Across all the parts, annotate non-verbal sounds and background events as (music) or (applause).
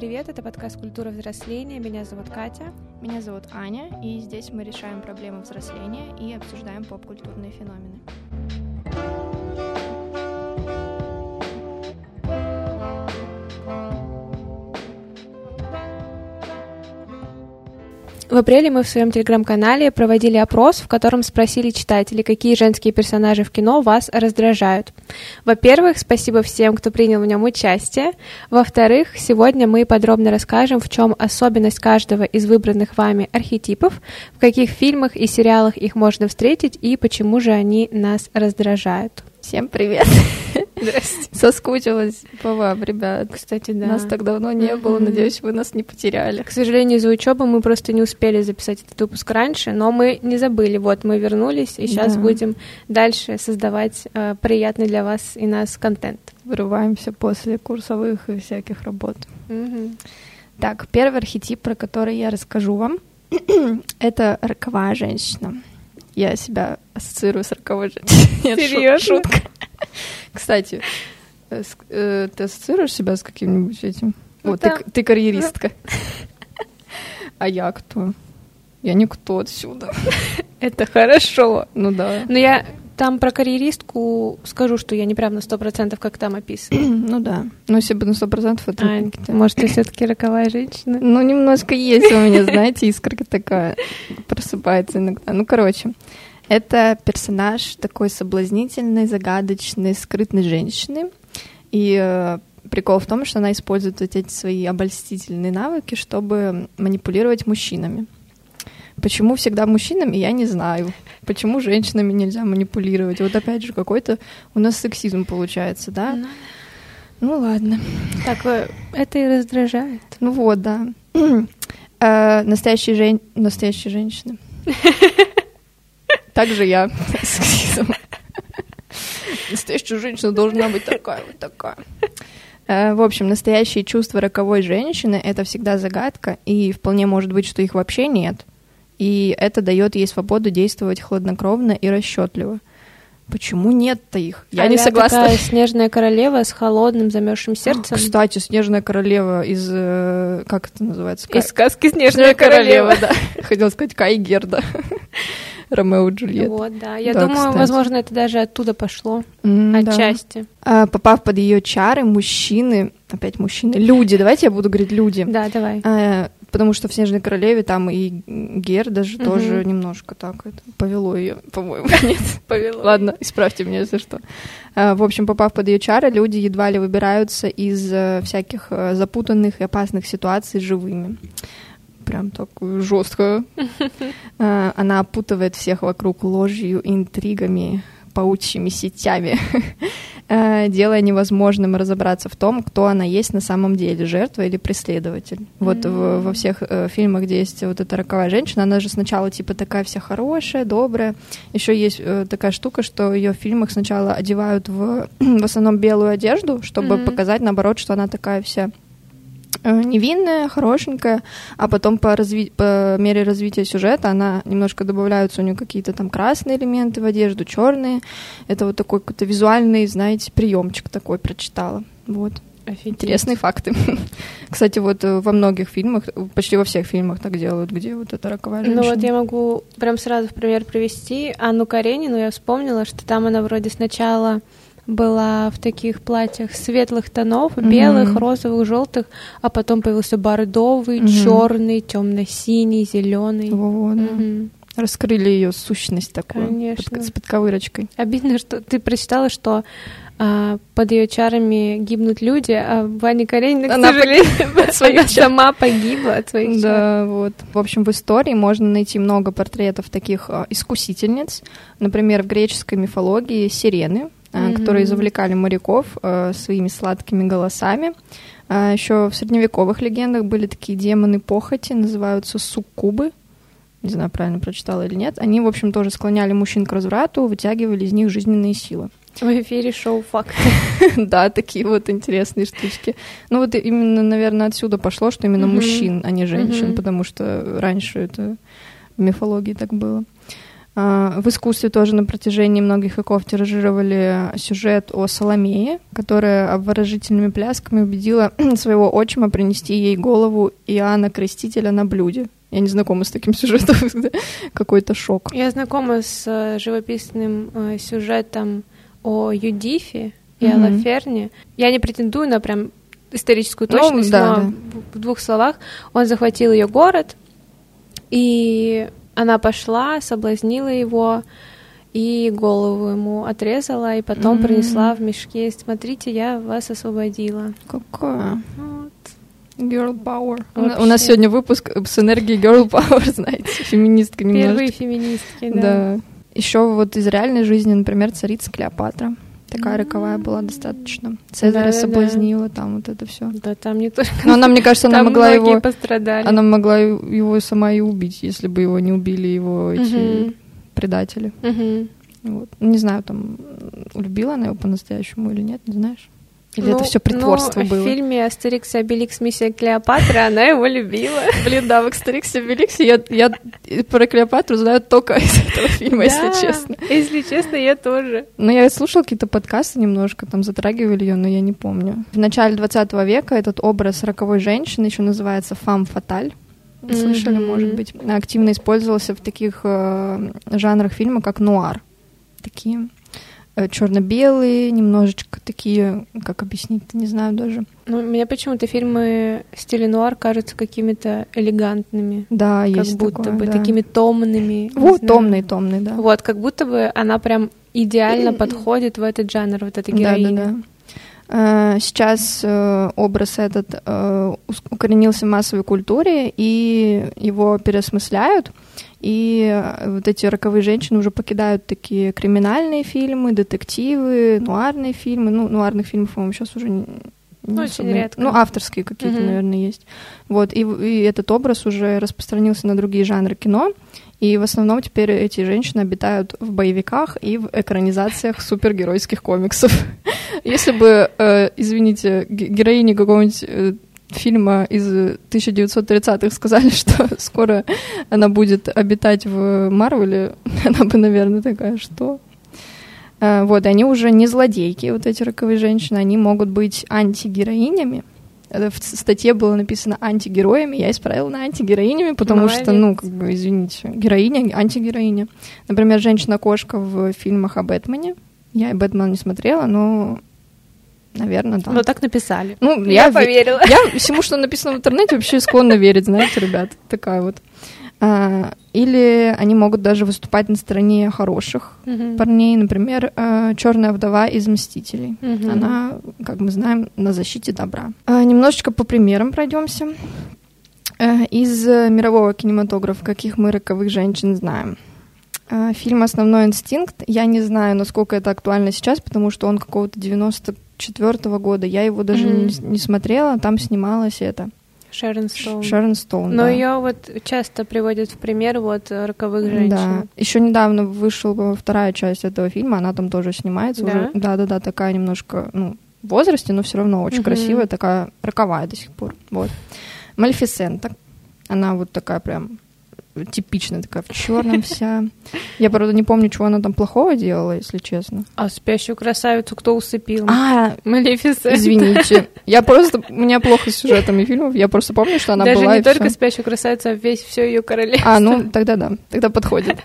привет! Это подкаст «Культура взросления». Меня зовут Катя. Меня зовут Аня, и здесь мы решаем проблемы взросления и обсуждаем поп-культурные феномены. В апреле мы в своем телеграм-канале проводили опрос, в котором спросили читателей, какие женские персонажи в кино вас раздражают. Во-первых, спасибо всем, кто принял в нем участие. Во-вторых, сегодня мы подробно расскажем, в чем особенность каждого из выбранных вами архетипов, в каких фильмах и сериалах их можно встретить и почему же они нас раздражают. Всем привет! (laughs) Здрасте. Соскучилась по вам, ребят. Кстати, да. Нас так давно не было, надеюсь, вы нас не потеряли. К сожалению, из-за учебы мы просто не успели записать этот выпуск раньше, но мы не забыли. Вот мы вернулись, и сейчас Да. будем дальше создавать э, приятный для вас и нас контент. Вырываемся после курсовых и всяких работ. Так, первый архетип, про который я расскажу вам, (clears throat) это роковая женщина. Я себя ассоциирую с роковой женщиной. (laughs) Серьёзно? Шутка. (laughs) Кстати, э, э, ты ассоциируешь себя с каким-нибудь этим? Ну Вот, ты, да. к- ты карьеристка. А я кто? Я никто отсюда. (laughs) Это хорошо. Ну да. Но я там про карьеристку скажу, что я не прям на сто процентов, как там описано. (clears throat) Ну да. Но если бы на сто процентов это... А, какие-то- может, ты все-таки роковая женщина? Ну, немножко есть у меня, знаете, искорка такая просыпается иногда. Ну, короче, это персонаж такой соблазнительной, загадочной, скрытной женщины. И э, прикол в том, что она использует вот эти свои обольстительные навыки, чтобы манипулировать мужчинами. Почему всегда мужчинами, я не знаю. Почему женщинами нельзя манипулировать? Вот опять же, какой-то у нас сексизм получается, да? Ну ладно. Так, э, это и раздражает. Ну вот, да. (clears throat) Э, Настоящие, жен... Настоящие женщины. (laughs) Также я. (laughs) Сексизм. Настоящая женщина должна быть такая, вот такая. Э, В общем, настоящие чувства роковой женщины — это всегда загадка, и вполне может быть, что их вообще нет. И это дает ей свободу действовать хладнокровно и расчетливо. Почему нет-то их? Я не А-ля согласна. такая снежная королева с холодным замерзшим сердцем. Кстати, снежная королева из э, как это называется? Из Ка- сказки Снежная «Снежная королева». да. (laughs) Хотела сказать Кай Герда. Ромео и Джульетта. Вот, да. Я Да, думаю, кстати. возможно, это даже оттуда пошло. Да. Отчасти. А, Попав под ее чары, мужчины, опять мужчины, люди, давайте я буду говорить люди. Да, давай. А, Потому что в «Снежной королеве» там и Герда же Мгм. тоже немножко так это повело ее, по-моему. (laughs) Нет, повело. Ладно, исправьте меня, если что. А, В общем, попав под ее чары, люди едва ли выбираются из э, всяких э, запутанных и опасных ситуаций живыми. Прям так жестко. (laughs) А, Она опутывает всех вокруг ложью, интригами, паучьими сетями, э, (laughs) делая невозможным разобраться в том, кто она есть на самом деле, жертва или преследователь. Вот в- во всех э, фильмах, где есть вот эта роковая женщина, она же сначала типа такая вся хорошая, добрая. Еще есть э, такая штука, что ее в фильмах сначала одевают в, (clears throat) в основном белую одежду, чтобы показать, наоборот, что она такая вся невинная, хорошенькая, а потом по, разви- по мере развития сюжета она немножко добавляются у нее какие-то там красные элементы в одежду, черные. Это вот такой какой-то визуальный, знаете, приемчик такой прочитала. Вот. Интересные факты. (laughs) Кстати, вот э, во многих фильмах, э, почти во всех фильмах так делают, где вот эта роковая Ну женщина. вот я могу прям сразу в пример привести Анну Каренину. Я вспомнила, что там она вроде сначала была в таких платьях светлых тонов, белых, розовых, желтых, а потом появился бордовый, Мгм. черный, темно-синий, зеленый. Во-во, да. Раскрыли ее сущность такую. Конечно. Под, с подковырочкой. Обидно, что ты прочитала, что а, под ее чарами гибнут люди, а Ваня Каренина, к Она сожалению, своих (laughs) (laughs) она сама погибла от своих. Да, вот. В общем, в истории можно найти много портретов таких а, искусительниц. Например, в греческой мифологии сирены, а, Мгм. которые завлекали моряков а, своими сладкими голосами. Еще в средневековых легендах были такие демоны похоти, называются суккубы. Не знаю, правильно прочитала или нет. Они, в общем, тоже склоняли мужчин к разврату, вытягивали из них жизненные силы. В эфире шоу «Факт». (laughs) Да, такие вот интересные штучки. Ну вот именно, наверное, отсюда пошло, что именно мужчин, а не женщин, потому что раньше это в мифологии так было. А, в искусстве тоже на протяжении многих веков тиражировали сюжет о Соломее, которая обворожительными плясками убедила (clears throat) своего отчима принести ей голову Иоанна Крестителя на блюде. Я не знакома с таким (laughs) сюжетом, какой-то шок. Я знакома с э, живописным э, сюжетом о Юдифе и mm-hmm. Алаферне. Я не претендую на прям историческую ну, точность, ну, да, но да. в двух словах он захватил ее город, и она пошла, соблазнила его и голову ему отрезала, и потом mm-hmm. принесла в мешке. Смотрите, я вас освободила. Какое? Вот. Girl Power. Вообще. У нас сегодня выпуск с энергией Girl Power, (laughs) знаете, феминистка немножко. Первые феминистки, да. Да. Еще вот из реальной жизни, например, царица Клеопатра. Такая роковая была достаточно. Цезаря да, соблазнила, да. там вот это все. Да, там не только. Но она, мне кажется, она могла его. пострадали. Она могла его сама и убить, если бы его не убили его эти угу. предатели. Угу. Вот. Не знаю, там любила она его по-настоящему или нет, не знаешь? Или ну, это все притворство ну, было? В фильме Астерикс и Обеликс Миссия Клеопатра она его любила. (laughs) Блин, да, в Астерикс и Обеликсе я, я про Клеопатру знаю только (laughs) из этого фильма, если честно. Если честно, я тоже. Ну, я слушала какие-то подкасты немножко, там затрагивали ее, но я не помню. В начале 20 века этот образ роковой женщины еще называется femme fatale. Слышали, mm-hmm. может быть. Активно использовался в таких э, жанрах фильма, как нуар. Такие черно-белые, немножечко такие, как объяснить, не знаю даже. Ну, мне почему-то фильмы в стиле нуар кажутся какими-то элегантными. Да, как есть будто такое, бы да. такими томными. Вот, томный, томный, да. Вот, как будто бы она прям идеально подходит в этот жанр, вот эта героиня. Да, да, да. Сейчас э, образ этот э, укоренился в массовой культуре, и его переосмысляют. И э, вот эти роковые женщины уже покидают такие криминальные фильмы, детективы, нуарные фильмы. Ну, нуарных фильмов, по-моему, сейчас уже не, не Очень особо... редко. Ну, авторские какие-то, угу. наверное, есть. Вот, и, и этот образ уже распространился на другие жанры кино. И в основном теперь эти женщины обитают в боевиках и в экранизациях (laughs) супергеройских комиксов. (laughs) Если бы, э, извините, героини какого-нибудь э, фильма из 1930-х сказали, (laughs) что скоро она будет обитать в Марвеле, (laughs) она бы, наверное, такая, что? Э, вот, они уже не злодейки, вот эти роковые женщины, они могут быть антигероинями, в статье было написано антигероями, я исправила на антигероинями, потому Молодец. что, ну, как бы, извините, героиня, антигероиня. Например, женщина-кошка в фильмах о Бэтмене. Я и Бэтмена не смотрела, но Наверное, да. Но так написали. Ну, я, я поверила. Я всему, что написано в интернете, вообще склонна верить, знаете, ребят. Такая вот. А, или они могут даже выступать на стороне хороших mm-hmm. парней, например, а, черная вдова из Мстителей. Mm-hmm. Она, как мы знаем, на защите добра. А, немножечко по примерам пройдемся. Из мирового кинематографа, каких мы роковых женщин знаем. Фильм «Основной инстинкт». Я не знаю, насколько это актуально сейчас, потому что он какого-то 94 года. Я его даже mm-hmm. не, не смотрела. Там снималась это Шерон Стоун. Шерон Стоун, Но да. ее вот часто приводят в пример вот роковых женщин. Да. Еще недавно вышла вторая часть этого фильма, она там тоже снимается. Да? Уже, да, да, да, такая немножко, ну, в возрасте, но все равно очень угу. красивая, такая роковая до сих пор. Вот. Малефисента. Она вот такая прям типичная такая, в черном вся. Я, правда, не помню, чего она там плохого делала, если честно. А спящую красавицу кто усыпил? А, Малефисента. Извините. (laughs) Я просто... У меня плохо с сюжетами фильмов. Я просто помню, что она Даже была... не только спящую красавицу, а весь все ее королевство. А, ну, тогда да. Тогда подходит.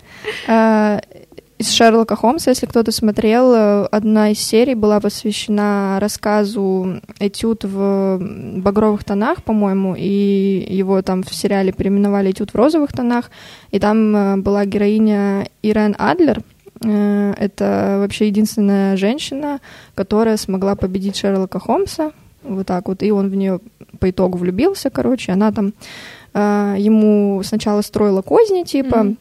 Из Шерлока Холмса, если кто-то смотрел, э, одна из серий была посвящена рассказу «Этюд в багровых тонах», по-моему, и его там в сериале переименовали «Этюд в розовых тонах», и там э, была героиня Ирен Адлер, э, это вообще единственная женщина, которая смогла победить Шерлока Холмса, вот так вот, и он в нее по итогу влюбился, короче, она там ему сначала строила козни, типа, mm-hmm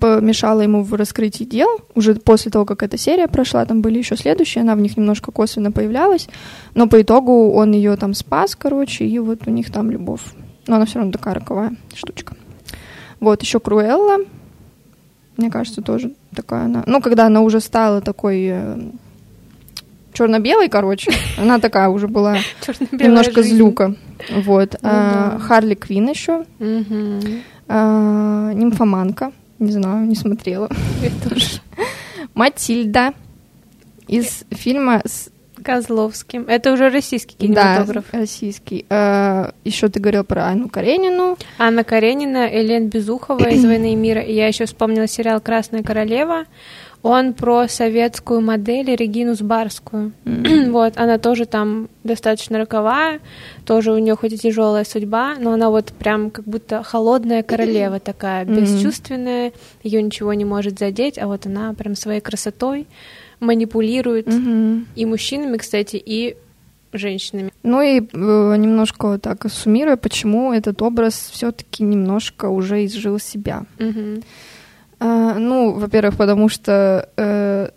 помешала ему в раскрытии дел. Уже после того, как эта серия прошла, там были еще следующие, она в них немножко косвенно появлялась, но по итогу он ее там спас, короче, и вот у них там любовь. Но она все равно такая роковая штучка. Вот, еще Круэлла, мне кажется, тоже такая она. Ну, когда она уже стала такой э, черно-белой, короче, (laughs) она такая уже была (laughs) немножко жизнь. злюка. Вот. Ну, а, да. Харли Квин еще. Угу. А, нимфоманка Не знаю, не смотрела. (laughs) Я тоже. Матильда из фильма с Козловским. Это уже российский кинематограф. Да, российский. Э, еще ты говорил про Анну Каренину. Анна Каренина, Элен Безухова из «Войны и мира». И я еще вспомнила сериал «Красная королева». Он про советскую модель Регину Сбарскую. Mm-hmm. (clears throat) вот, она тоже там достаточно роковая, тоже у нее хоть и тяжелая судьба, но она вот прям как будто холодная королева (clears throat) такая, бесчувственная, ее ничего не может задеть, а вот она прям своей красотой манипулирует Мгм. и мужчинами, кстати, и женщинами. Ну и э, немножко так суммируя, почему этот образ все-таки немножко уже изжил себя. Мгм. А, ну, во-первых, потому что э,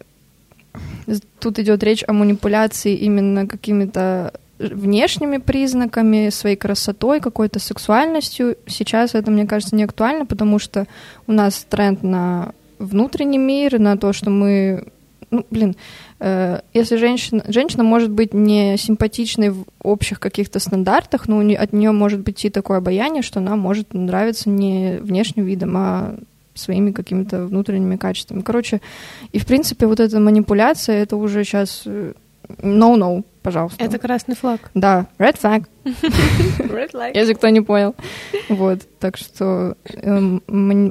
тут идет речь о манипуляции именно какими-то внешними признаками, своей красотой, какой-то сексуальностью. Сейчас это, мне кажется, не актуально, потому что у нас тренд на внутренний мир, на то, что мы... Ну, блин, э, если женщина, женщина может быть не симпатичной в общих каких-то стандартах, но от нее может быть и такое обаяние, что она может нравиться не внешним видом, а своими какими-то внутренними качествами. Короче, и в принципе вот эта манипуляция, это уже сейчас no-no, пожалуйста. Это красный флаг. Да, red flag, Red light. если кто не понял. Вот, так что мани-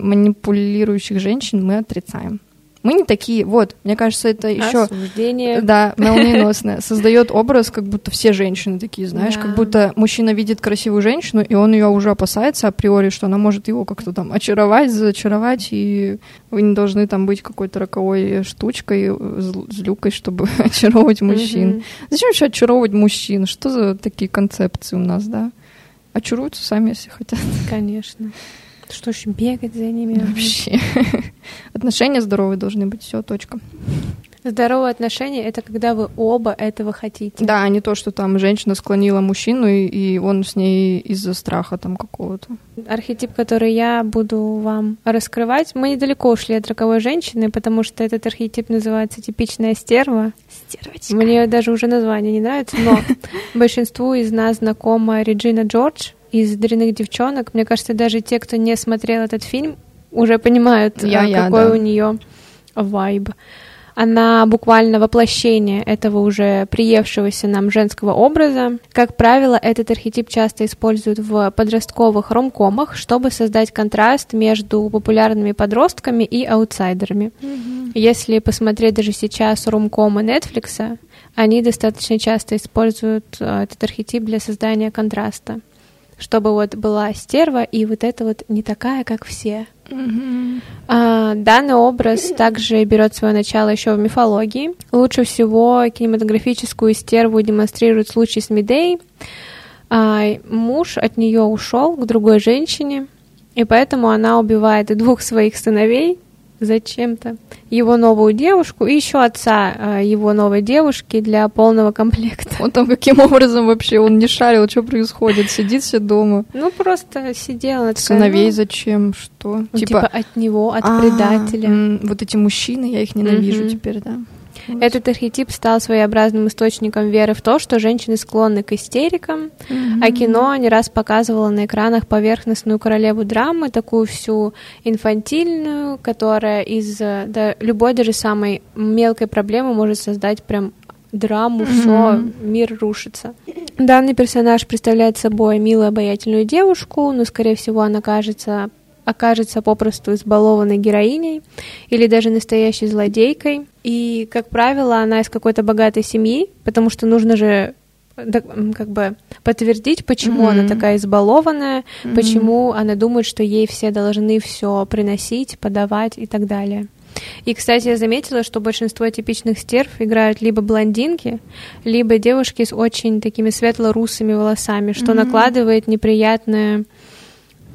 манипулирующих женщин мы отрицаем. Мы не такие, вот, мне кажется, это еще... Осуждение. Да, молниеносное. (laughs) Создает образ, как будто все женщины такие, знаешь, Да. как будто мужчина видит красивую женщину, и он ее уже опасается априори, что она может его как-то там очаровать, зачаровать, и вы не должны там быть какой-то роковой штучкой, зл- злюкой, чтобы (laughs) очаровывать мужчин. Зачем еще очаровывать мужчин? Что за такие концепции у нас, да? Очаруются сами, если хотят. Конечно. Что ж, бегать за ними? Вообще. (laughs) Отношения здоровые должны быть, все, точка. Здоровые отношения — это когда вы оба этого хотите. Да, а не то, что там женщина склонила мужчину, и, и он с ней из-за страха там какого-то. Архетип, который я буду вам раскрывать, мы недалеко ушли от роковой женщины, потому что этот архетип называется типичная стерва. Стервочка. Мне даже уже название не нравится, но (laughs) большинству из нас знакома Реджина Джордж из «Дрянных девчонок». Мне кажется, даже те, кто не смотрел этот фильм, уже понимают, Я- а, я, какой да. у нее вайб. Она буквально воплощение этого уже приевшегося нам женского образа. Как правило, этот архетип часто используют в подростковых ромкомах, чтобы создать контраст между популярными подростками и аутсайдерами. Если посмотреть даже сейчас ромкомы Netflix, они достаточно часто используют э, этот архетип для создания контраста. Чтобы вот была стерва и вот это вот не такая, как все. А, данный образ также берет свое начало еще в мифологии. Лучше всего кинематографическую стерву демонстрирует случай с Медей. А, муж от нее ушел к другой женщине, и поэтому она убивает двух своих сыновей зачем-то, его новую девушку и еще отца а, его новой девушки для полного комплекта. Он там каким образом вообще, он не шарил, что происходит, сидит все дома. Ну, просто такая, Сыновей ну, зачем, что? ну, типа, от него, от а, предателя. Вот эти мужчины, я их ненавижу теперь, да. Этот архетип стал своеобразным источником веры в то, что женщины склонны к истерикам, а кино не раз показывало на экранах поверхностную королеву драмы, такую всю инфантильную, которая из э, да, любой даже самой мелкой проблемы может создать прям драму, все, мир рушится. Данный персонаж представляет собой милую обаятельную девушку, но, скорее всего, она кажется окажется попросту избалованной героиней или даже настоящей злодейкой. И, как правило, она из какой-то богатой семьи, потому что нужно же как бы подтвердить, почему Мгм. она такая избалованная, Мгм. почему она думает, что ей все должны все приносить, подавать и так далее. И, кстати, я заметила, что большинство типичных стерв играют либо блондинки, либо девушки с очень такими светло-русыми волосами, что Мгм. накладывает неприятное,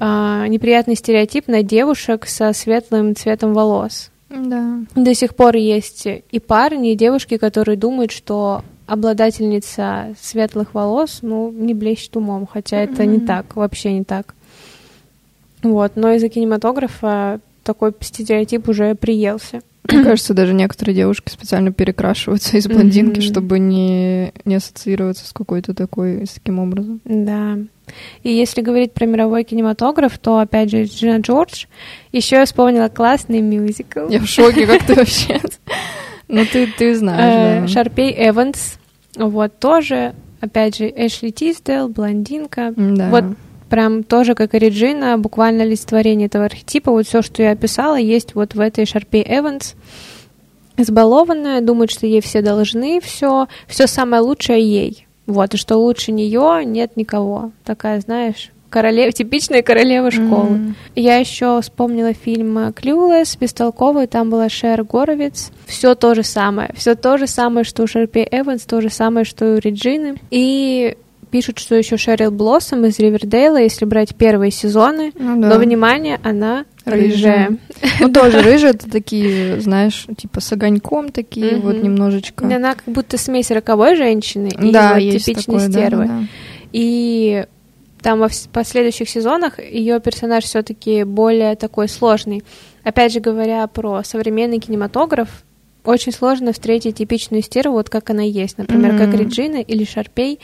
а, неприятный стереотип на девушек со светлым цветом волос. Да. До сих пор есть и парни, и девушки, которые думают, что обладательница светлых волос, ну, не блещет умом, хотя это не Мгм. так, вообще не так. Вот, но из-за кинематографа такой стереотип уже приелся. Мне (clears throat) кажется, даже некоторые девушки специально перекрашиваются из блондинки, mm-hmm. чтобы не, не ассоциироваться с какой-то такой, с таким образом. Да. И если говорить про мировой кинематограф, то, опять же, Джина Джордж. Еще вспомнила классный мюзикл. Я в шоке, как ты (laughs) вообще... Ну, ты, ты знаешь, да. Шарпей Эванс. Вот, тоже, опять же, Эшли Тиздейл, блондинка. Вот прям тоже как и Реджина, буквально олицетворение этого архетипа. Вот все, что я описала, есть вот в этой Шарпей Эванс. Избалованная, думает, что ей все должны, все, все самое лучшее ей. Вот, и что лучше нее нет никого. Такая, знаешь, королева, типичная королева школы. Mm-hmm. Я еще вспомнила фильм Клюлес, бестолковый, там была Шер Горовиц. Все то же самое. Все то же самое, что у Шерпи Эванс, то же самое, что и у Реджины. И пишут, что еще Шерил Блоссом из Ривердейла, если брать первые сезоны, ну, да. но, внимание, она рыжая. Ну, тоже (laughs) рыжая, это такие, знаешь, типа с огоньком такие, вот немножечко. Она как будто смесь роковой женщины и типичной стервы. И там во последующих сезонах ее персонаж все-таки более такой сложный. Опять же говоря про современный кинематограф, очень сложно встретить типичную стерву, вот как она есть, например, mm-hmm. как Реджина или Шарпей.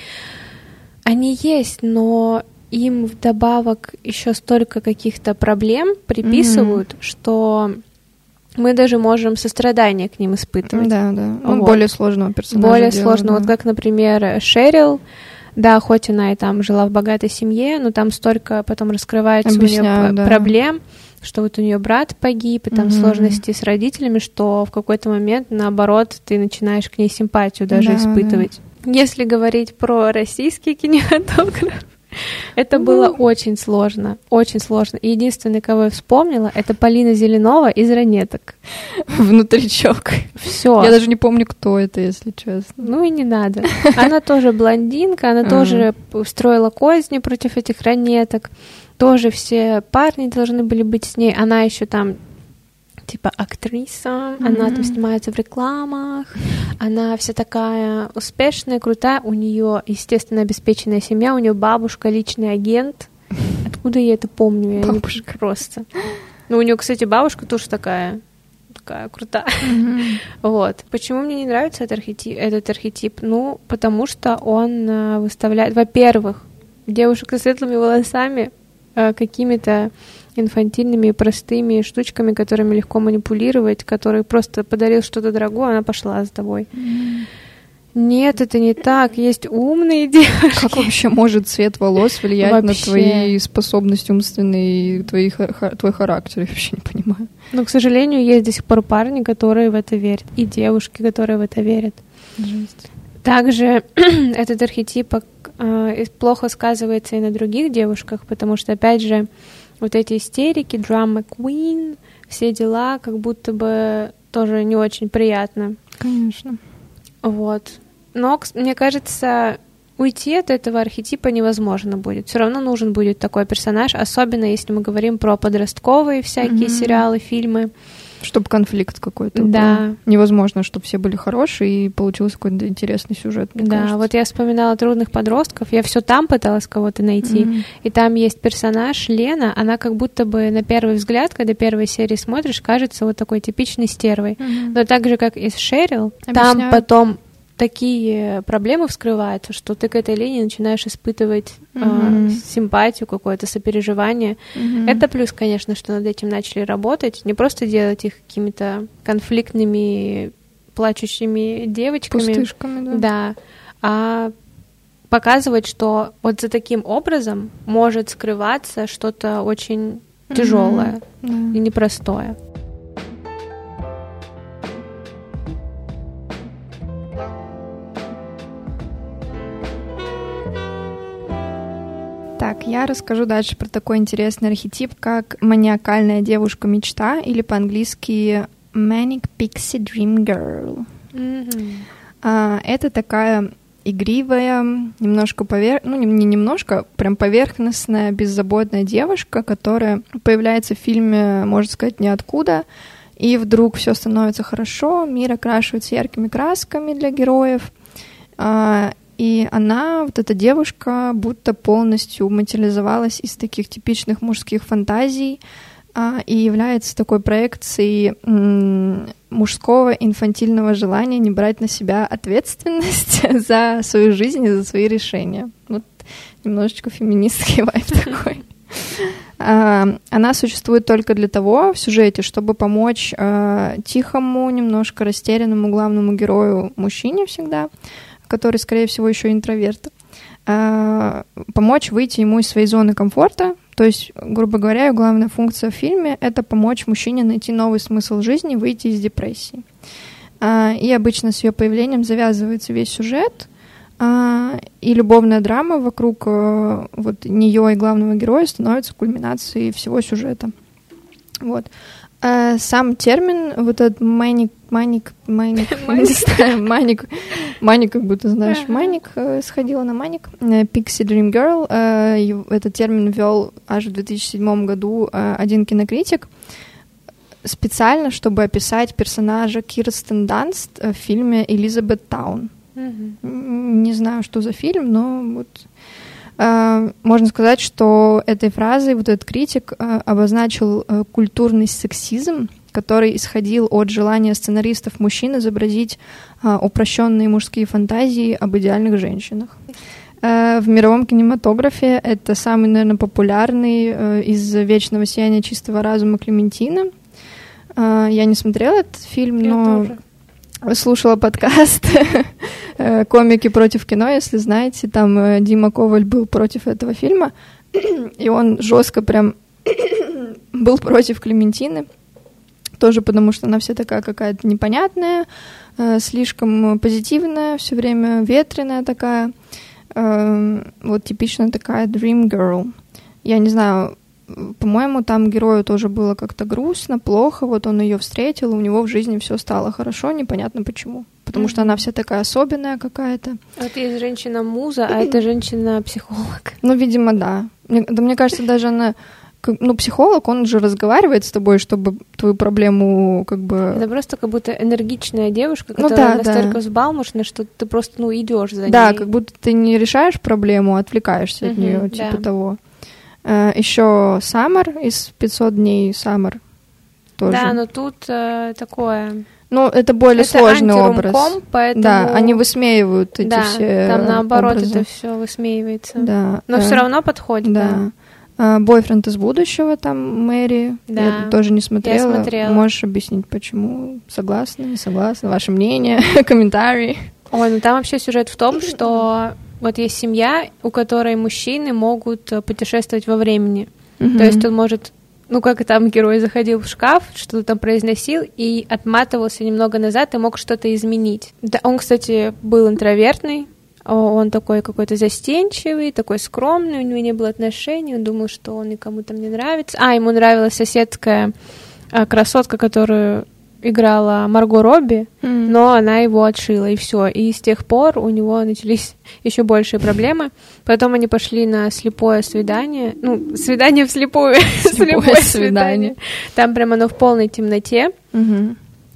Они есть, но им вдобавок еще столько каких-то проблем приписывают, mm-hmm. что мы даже можем сострадание к ним испытывать. Да, да. Ну, вот. более сложного персонажа. Более сложного. Да. Вот как, например, Шерил. Да, хоть она и там жила в богатой семье, но там столько потом раскрывается Объясняю, у нее да. проблем, что вот у нее брат погиб, и там mm-hmm. сложности с родителями, что в какой-то момент, наоборот, ты начинаешь к ней симпатию даже да, испытывать. Да. Если говорить про российский кинематограф, (laughs) это было очень сложно, очень сложно. И единственный, кого я вспомнила, это Полина Зеленова из «Ранеток». (laughs) Внутричок. Все. Я даже не помню, кто это, если честно. Ну и не надо. (laughs) Она тоже блондинка, она тоже устроила козни против этих ранеток. Тоже все парни должны были быть с ней. Она еще там типа актриса, mm-hmm. она там снимается в рекламах, она вся такая успешная, крутая, у нее, естественно, обеспеченная семья, у нее бабушка личный агент. Откуда я это помню? Я бабушка. Не просто. Ну, у нее, кстати, бабушка тоже такая такая крутая. Mm-hmm. вот. Почему мне не нравится этот архетип, этот архетип? Ну, потому что он э, выставляет, во-первых, девушек со светлыми волосами э, какими-то инфантильными и простыми штучками, которыми легко манипулировать, который просто подарил что-то дорогое, она пошла за тобой. Mm. Нет, это не так. Есть умные девушки. Как вообще может цвет волос влиять вообще. на твои способности умственные и твои, твой характер? (laughs) Я вообще не понимаю. Но, к сожалению, есть до сих пор парни, которые в это верят. И девушки, которые в это верят. Жесть. Также (clears throat) этот архетип э, плохо сказывается и на других девушках, потому что, опять же, вот эти истерики, драма queen, все дела, как будто бы тоже не очень приятно. Конечно. Вот. Но, мне кажется, уйти от этого архетипа невозможно будет. Все равно нужен будет такой персонаж, особенно если мы говорим про подростковые всякие mm-hmm. сериалы, фильмы. Чтобы конфликт какой-то да. был. Невозможно, чтобы все были хорошие и получился какой-то интересный сюжет. да, кажется. вот я вспоминала трудных подростков, я все там пыталась кого-то найти, mm-hmm. и там есть персонаж Лена, она как будто бы на первый взгляд, когда первой серии смотришь, кажется вот такой типичной стервой. Mm-hmm. Но так же, как и с Шерил, Объясняю. там потом такие проблемы вскрываются, что ты к этой линии начинаешь испытывать mm-hmm. э, симпатию, какое-то сопереживание. Mm-hmm. Это плюс, конечно, что над этим начали работать, не просто делать их какими-то конфликтными, плачущими девочками. Пустышками, да. Да, а показывать, что вот за таким образом может скрываться что-то очень тяжелое mm-hmm. и непростое. Так, я расскажу дальше про такой интересный архетип, как маниакальная девушка-мечта или по-английски Manic Pixie Dream Girl. Mm-hmm. А, это такая игривая, немножко поверх... ну не, не немножко, прям поверхностная, беззаботная девушка, которая появляется в фильме, можно сказать, ниоткуда, и вдруг все становится хорошо, мир окрашивается яркими красками для героев, а, и она, вот эта девушка, будто полностью материализовалась из таких типичных мужских фантазий, а, и является такой проекцией мужского инфантильного желания не брать на себя ответственность (laughs) за свою жизнь и за свои решения. Вот немножечко феминистский (laughs) вайп такой. А, она существует только для того в сюжете, чтобы помочь а, тихому, немножко растерянному главному герою мужчине всегда, который, скорее всего, еще интроверт, а, помочь выйти ему из своей зоны комфорта. То есть, грубо говоря, главная функция в фильме — это помочь мужчине найти новый смысл жизни, выйти из депрессии. И обычно с ее появлением завязывается весь сюжет — а, и любовная драма вокруг э, вот нее и главного героя становится кульминацией всего сюжета. Вот. А сам термин, вот этот маник, маник, маник, (laughs) маник, маник, как будто знаешь, маник, э, сходила на маник, э, Pixie Dream Girl, этот термин ввел аж в 2007 году один кинокритик, специально, чтобы описать персонажа Кирстен Данст в фильме «Элизабет Таун». Не знаю, что за фильм, но вот э, можно сказать, что этой фразой вот этот критик э, обозначил э, культурный сексизм, который исходил от желания сценаристов мужчин изобразить э, упрощенные мужские фантазии об идеальных женщинах. Э, в мировом кинематографе это самый, наверное, популярный э, из «Вечного сияния чистого разума» Клементина. Э, я не смотрела этот фильм, я но тоже слушала подкаст э, (laughs) «Комики против кино», если знаете, там э, Дима Коваль был против этого фильма, (clears throat) и он жестко прям (clears throat) был против Клементины, тоже потому что она вся такая какая-то непонятная, э, слишком позитивная, все время ветреная такая, вот типичная такая dream girl. Я не знаю, по-моему, там герою тоже было как-то грустно, плохо. Вот он ее встретил, у него в жизни все стало хорошо, непонятно почему. Потому mm-hmm. что она вся такая особенная какая-то. Это есть женщина-муза, а это женщина-психолог. Ну, видимо, да. Мне, да, мне кажется, даже она ну, психолог, он же разговаривает с тобой, чтобы твою проблему как бы... Это просто как будто энергичная девушка, ну которая ну, да, настолько да. взбалмошна, что ты просто, ну, идешь за да, ней. Да, как будто ты не решаешь проблему, а отвлекаешься mm-hmm, от нее, типа да. того. Э, Еще Summer из 500 дней Summer тоже. Да, но тут э, такое... Ну, это более это сложный образ. Поэтому... Да, они высмеивают эти да, все там наоборот образы. это все высмеивается. Да. Но э, все равно подходит. Да. да. Бойфренд из будущего, там Мэри. Да. Я тоже не смотрела. Я смотрела. Можешь объяснить, почему? Согласна, не согласна? Ваше мнение, (laughs) комментарии? Ой, ну там вообще сюжет в том, что вот есть семья, у которой мужчины могут э, путешествовать во времени. Mm-hmm. То есть он может, ну как там герой заходил в шкаф, что-то там произносил и отматывался немного назад и мог что-то изменить. Да, он, кстати, был интровертный, он такой какой-то застенчивый, такой скромный, у него не было отношений, он думал, что он никому там не нравится. А, ему нравилась соседская э, красотка, которую играла Марго Робби, mm. но она его отшила, и все. И с тех пор у него начались (laughs) еще большие проблемы. Потом они пошли на слепое свидание. Ну, свидание вслепую. Слепое (laughs) свидание. Там прямо оно в полной темноте.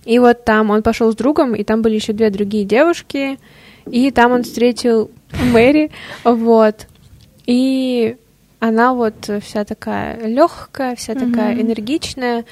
И вот там он пошел с другом, и там были еще две другие девушки. И там он встретил Мэри. Вот. И она вот вся такая легкая, вся такая энергичная.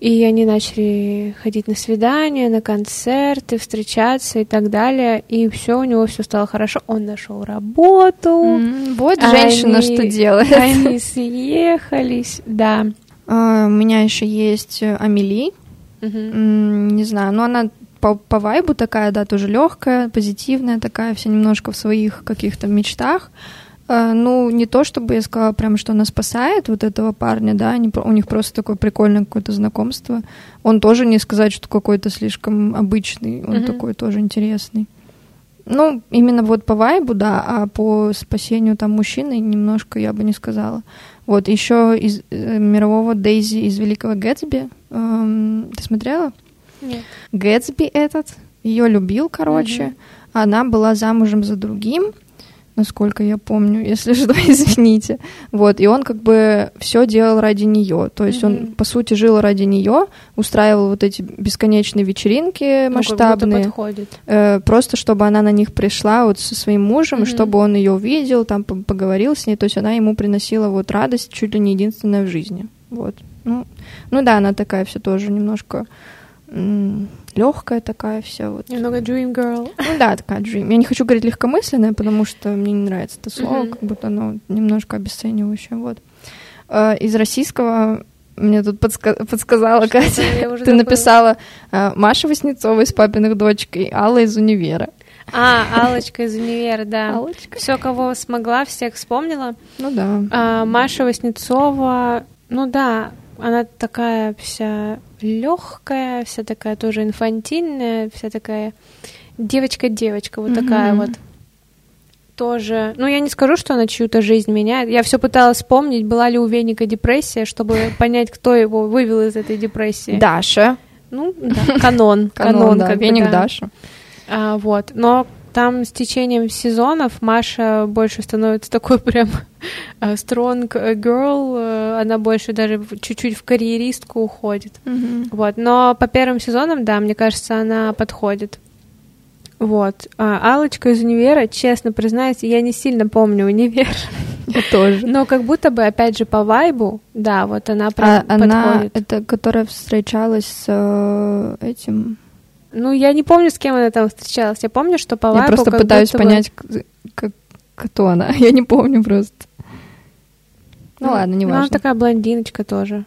И они начали ходить на свидания, на концерты, встречаться и так далее. И все у него все стало хорошо. Он нашел работу. Mm, вот женщина они, что делает. Они съехались, да. Uh, у меня еще есть Амели. Uh-huh. Mm, не знаю, но она по, по вайбу такая, да, тоже легкая, позитивная такая, вся немножко в своих каких-то мечтах. А, ну, не то, чтобы я сказала прям, что она спасает вот этого парня, да, они, у них просто такое прикольное какое-то знакомство. Он тоже не сказать, что какой-то слишком обычный, он mm-hmm. такой тоже интересный. Ну, именно вот по вайбу, да, а по спасению там мужчины немножко я бы не сказала. Вот, еще из э, мирового Дейзи из Великого Гэтсби. Эм, ты смотрела? Нет. Гэтсби этот, ее любил, короче. Mm-hmm. Она была замужем за другим, насколько я помню, (laughs) если что, извините. Вот, и он как бы все делал ради нее. То есть mm-hmm. он, по сути, жил ради нее, устраивал вот эти бесконечные вечеринки ну, масштабные. Э, просто чтобы она на них пришла вот со своим мужем, mm-hmm. чтобы он ее увидел, там поговорил с ней. То есть она ему приносила вот радость чуть ли не единственная в жизни. Вот. Ну, ну да, она такая все тоже немножко легкая такая вся вот. Немного dream girl. Ну да, такая dream. Я не хочу говорить легкомысленная, потому что мне не нравится это слово, mm-hmm. как будто оно немножко обесценивающее. Вот. А, из российского мне тут подска- подсказала что Катя. Ты забыла. написала а, Маша Васнецова из «Папиных дочек» и Алла из «Универа». А, Алочка из универа, да. Аллочка. Все, кого смогла, всех вспомнила. Ну да. А, Маша Васнецова, ну да, она такая вся легкая, вся такая тоже инфантильная, вся такая девочка-девочка, вот mm-hmm. такая вот. Тоже, ну я не скажу, что она чью-то жизнь меняет. Я все пыталась вспомнить, была ли у Веника депрессия, чтобы (laughs) понять, кто его вывел из этой депрессии. Даша. Ну, да, канон. Канон, да, Веник Даша. А, вот, но там с течением сезонов Маша больше становится такой (laughs) прям э, strong girl, э, она больше даже чуть-чуть в карьеристку уходит. Mm-hmm. Вот, но по первым сезонам, да, мне кажется, она подходит. Вот. А Алочка из универа, честно признаюсь, я не сильно помню универ. (laughs) Я тоже. Но как будто бы, опять же, по вайбу, да, вот она прям а подходит. Она, это которая встречалась с э, этим ну, я не помню, с кем она там встречалась. Я помню, что по Я просто пытаюсь понять, как, кто она. (laughs) Я не помню просто. Ну, ну ладно, не важно. Ну, она такая блондиночка тоже.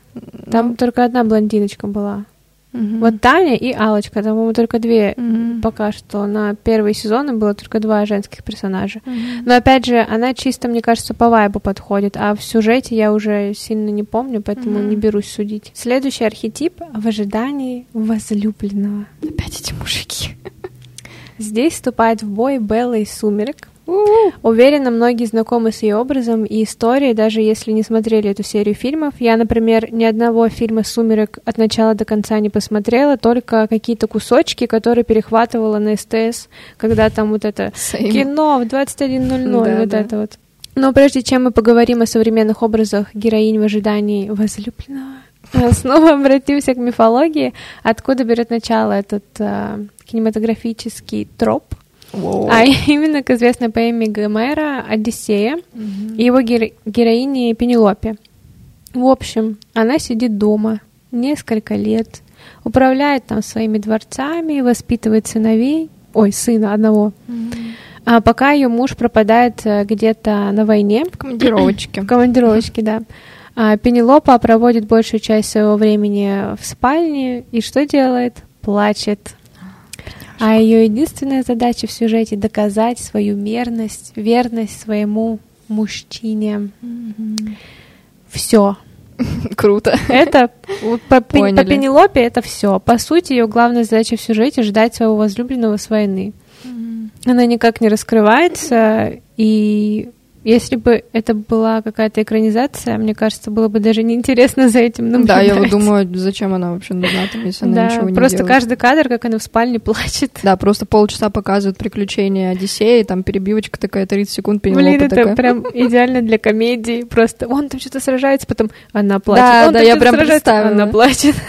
Там ну. только одна блондиночка была. Угу. Вот Таня и Алочка, там, по-моему, только две угу. Пока что. На первые сезоны было только два женских персонажа. Угу. Но опять же, она чисто, мне кажется, по вайбу подходит, а в сюжете я уже сильно не помню, поэтому угу. не берусь судить. Следующий архетип в ожидании возлюбленного. Опять эти мужики. Здесь вступает в бой Белла из «Сумерек», Уверена, многие знакомы с ее образом и историей, даже если не смотрели эту серию фильмов. Я, например, ни одного фильма «Сумерек» от начала до конца не посмотрела, только какие-то кусочки, которые перехватывала на СТС, когда там вот это Same. кино в 21.00, да, вот да. это вот. Но прежде чем мы поговорим о современных образах героинь в ожидании возлюбленного, (laughs) снова обратимся к мифологии, откуда берет начало этот э, кинематографический троп — Wow. А (laughs) именно к известной поэме Гомера «Одиссея» mm-hmm. и его геро- героине Пенелопе. В общем, она сидит дома несколько лет, управляет там своими дворцами, воспитывает сыновей, ой, сына одного, mm-hmm. а пока ее муж пропадает э, где-то на войне. В командировочке. В командировочке, да. А Пенелопа проводит большую часть своего времени в спальне и что делает? Плачет а ее единственная задача в сюжете доказать свою мерность, верность своему мужчине. Mm-hmm. Все. (laughs) Круто. Это по, по Пенелопе это все. По сути, ее главная задача в сюжете ждать своего возлюбленного с войны. Mm-hmm. Она никак не раскрывается, и если бы это была какая-то экранизация, мне кажется, было бы даже неинтересно за этим наблюдать. Да, я вот думаю, зачем она вообще нужна там, если она да, ничего не просто делает. каждый кадр, как она в спальне плачет. Да, просто полчаса показывают приключения Одиссея, там перебивочка такая, 30 секунд, Пенелопа Блин, это такая. прям (laughs) идеально для комедии. Просто он там что-то сражается, потом она плачет. Да, он да, я прям представила. Она плачет. (laughs)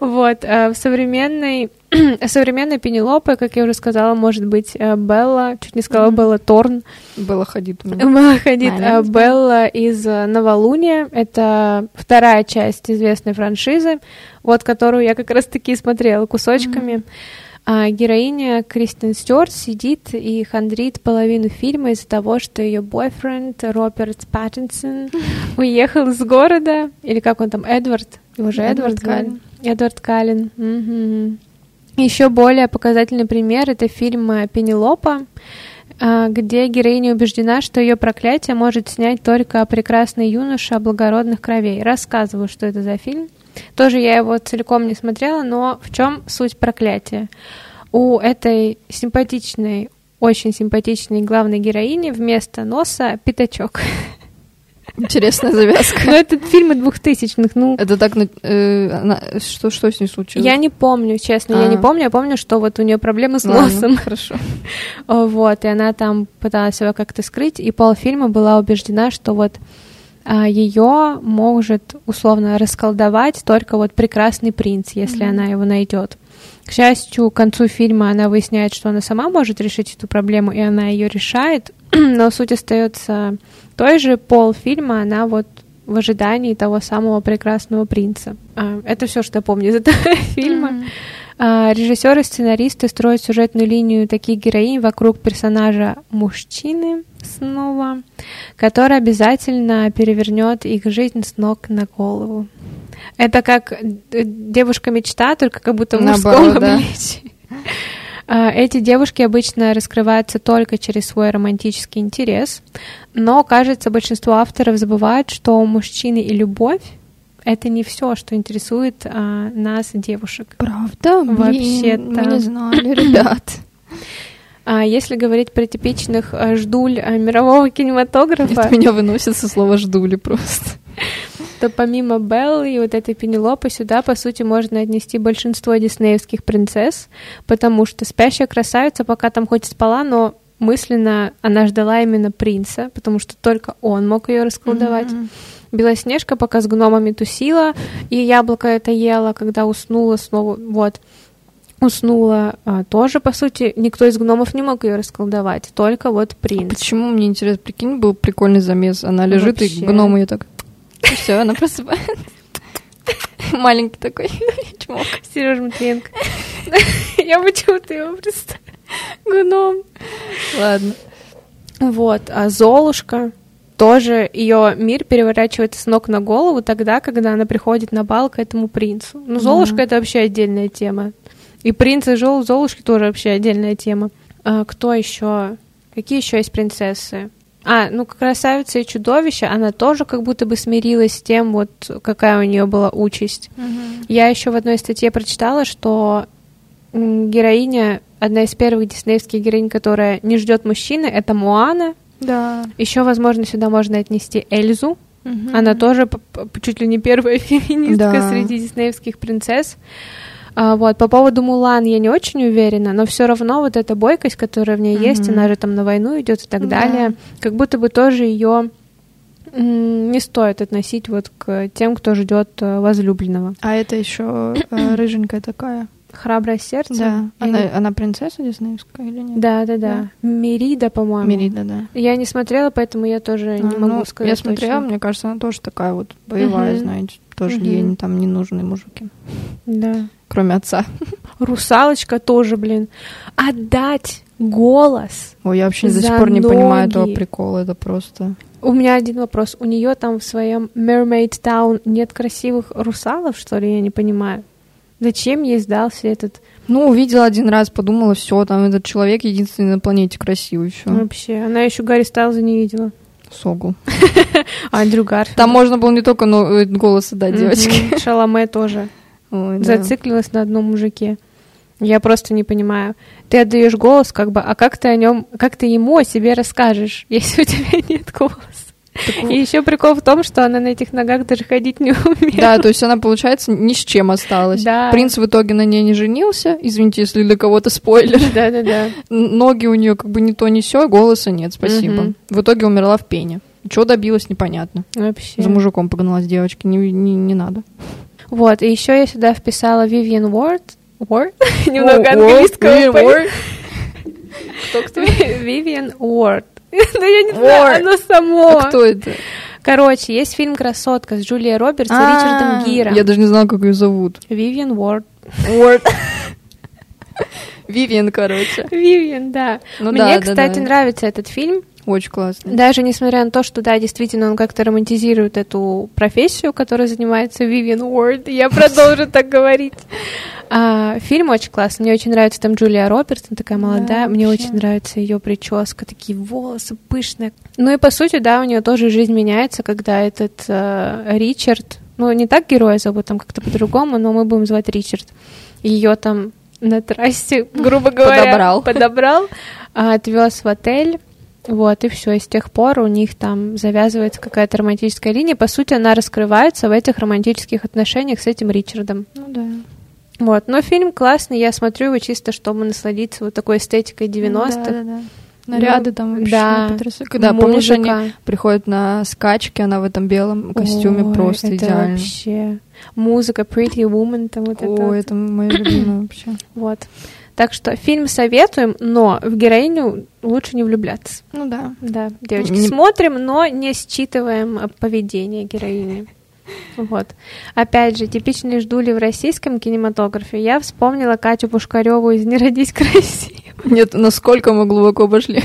Вот, а в современной, (clears throat) современной Пенелопы, как я уже сказала, может быть э, Белла, чуть не сказала Белла Торн. Белла Хадид. Белла Хадид. А Белла из э, Новолуния. Это вторая часть известной франшизы, вот которую я как раз-таки смотрела кусочками. А героиня Кристен Стюарт сидит и хандрит половину фильма из-за того, что ее бойфренд Роберт Паттинсон (laughs) уехал из города, или как он там, Эдвард, его же Эдвард, Эдвард Каллен. Эдвард Каллен. Угу. Еще более показательный пример — это фильм «Пенелопа», а, где героиня убеждена, что ее проклятие может снять только прекрасный юноша благородных кровей. Рассказываю, что это за фильм. Тоже я его целиком не смотрела, но в чем суть проклятия? У этой симпатичной, очень симпатичной главной героини вместо носа пятачок. (laughs) Интересная завязка. Ну, это фильмы двухтысячных, ну... Это так, э, она, что, что с ней случилось? Я не помню, честно, я не а. помню. Я помню, что вот у нее проблемы с Ладно, носом. (laughs) Хорошо. Вот, и она там пыталась его как-то скрыть, и полфильма была убеждена, что вот а, ее может условно расколдовать только вот прекрасный принц, если mm-hmm. она его найдет. К счастью, к концу фильма она выясняет, что она сама может решить эту проблему, и она ее решает, (clears throat) но суть остается той же. Пол фильма она вот в ожидании того самого прекрасного принца. А, это все, что я помню из этого (laughs) фильма. Mm-hmm. А, режиссеры сценаристы строят сюжетную линию таких героинь вокруг персонажа мужчины снова, который обязательно перевернет их жизнь с ног на голову. Это как э, девушка мечта, только как будто в мужском да. (laughs) Эти девушки обычно раскрываются только через свой романтический интерес, но, кажется, большинство авторов забывают, что мужчины и любовь это не все, что интересует а, нас, девушек. Правда? Вообще-то. Мы не (clears throat) знали, ребят. А если говорить про типичных а, ждуль а, мирового кинематографа... Это меня выносит со слова ждули просто. То помимо Беллы и вот этой Пенелопы сюда, по сути, можно отнести большинство диснеевских принцесс, потому что спящая красавица пока там хоть спала, но мысленно она ждала именно принца, потому что только он мог ее расколдовать. Mm-hmm. Белоснежка пока с гномами тусила, и яблоко это ела, когда уснула снова, вот, уснула а, тоже, по сути, никто из гномов не мог ее расколдовать, только вот принц. А почему, мне интересно, прикинь, был прикольный замес, она лежит, Вообще. и гном ее так, все, она просыпается. Маленький такой чмок. Сережа Матвиенко. Я почему-то его представила. Гном. Ладно. Вот, а Золушка, тоже ее мир переворачивается с ног на голову тогда, когда она приходит на бал к этому принцу. Ну, Золушка mm-hmm. это вообще отдельная тема. И принц и Золушки тоже вообще отдельная тема. А, кто еще? Какие еще есть принцессы? А, ну, красавица и чудовище, она тоже как будто бы смирилась с тем, вот какая у нее была участь. Mm-hmm. Я еще в одной статье прочитала, что героиня, одна из первых диснеевских героинь, которая не ждет мужчины, это Моана, да. Еще, возможно, сюда можно отнести Эльзу. Угу. Она тоже чуть ли не первая (laughs) феминистка да. среди диснеевских принцесс. А, вот, по поводу Мулан я не очень уверена, но все равно вот эта бойкость, которая в ней mm есть, она же там на войну идет и так да. далее, как будто бы тоже ее не стоит относить вот к тем, кто ждет э, возлюбленного. А это еще э, (clears throat) рыженькая такая. Храброе сердце. Да. Она, она принцесса диснеевская или нет? Да, да, да. да. Мирида, по-моему. Мирида, да. Я не смотрела, поэтому я тоже а, не могу ну, сказать. Я смотрела, точно. мне кажется, она тоже такая вот боевая, угу. знаете. Тоже угу. ей там не нужны мужики. Да. Кроме отца. Русалочка тоже, блин. Отдать голос. Ой, я вообще до сих пор не понимаю этого прикола. Это просто. У меня один вопрос. У нее там в своем Mermaid Town нет красивых русалов, что ли? Я не понимаю. Зачем ей сдался этот... Ну, увидела один раз, подумала, все, там этот человек единственный на планете красивый, все. Вообще, она еще Гарри Стайлза не видела. Согу. (laughs) Андрю Гарфилд. Там можно было не только но, голос отдать девочке. (laughs) Шаломе тоже. Зациклилась на одном мужике. Я просто не понимаю. Ты отдаешь голос, как бы, а как ты о нем, как ты ему о себе расскажешь, (laughs) если у тебя нет голоса? И еще прикол в том, что она на этих ногах даже ходить не (laughs) умеет. Да, то есть она, получается, ни с чем осталась. Да. Принц в итоге на ней не женился. Извините, если для кого-то спойлер. Да, да, да. Ноги у нее как бы не то, не все, голоса нет, спасибо. Угу. В итоге умерла в пене. Чего добилась, непонятно. Вообще. За мужиком погналась девочки, не, не, не надо. Вот, и еще я сюда вписала Вивиан Уорд. Уорд? Немного английского. (laughs) Кто кто? Вивиан Уорд. Да я не знаю, оно само. А кто это? Короче, есть фильм «Красотка» с Джулией Робертс и Ричардом Гиром. Я даже не знала, как ее зовут. Вивиан Уорд. Уорд. Вивиан, короче. Вивиан, да. Ну, Мне, да, кстати, да, да. нравится этот фильм. Очень классно. Даже несмотря на то, что, да, действительно, он как-то романтизирует эту профессию, которой занимается Вивиан Уорд. Я продолжу так говорить. А, фильм очень классный. Мне очень нравится там Джулия Робертс, она такая молодая. Да, Мне вообще. очень нравится ее прическа, такие волосы пышные. Ну и по сути, да, у нее тоже жизнь меняется, когда этот э, Ричард, ну не так героя зовут, там как-то по-другому, но мы будем звать Ричард. Ее там на трассе, грубо говоря, подобрал, подобрал а, отвез в отель. Вот, и все. И с тех пор у них там завязывается какая-то романтическая линия. По сути, она раскрывается в этих романтических отношениях с этим Ричардом. Ну да. Вот, но фильм классный, я смотрю его чисто, чтобы насладиться вот такой эстетикой 90-х. Ну, да, да, да. Наряды ну, там вообще да, Когда, музыка. помнишь, они приходят на скачки, она в этом белом костюме Ой, просто это идеально. вообще... Музыка Pretty Woman, там вот О, это. Ой, это моя любимая вообще. Вот. Так что фильм советуем, но в героиню лучше не влюбляться. Ну да. Да, девочки, не... смотрим, но не считываем поведение героини. Вот. Опять же, типичные ждули в российском кинематографе. Я вспомнила Катю Пушкареву из «Не родись красиво». Нет, насколько мы глубоко пошли.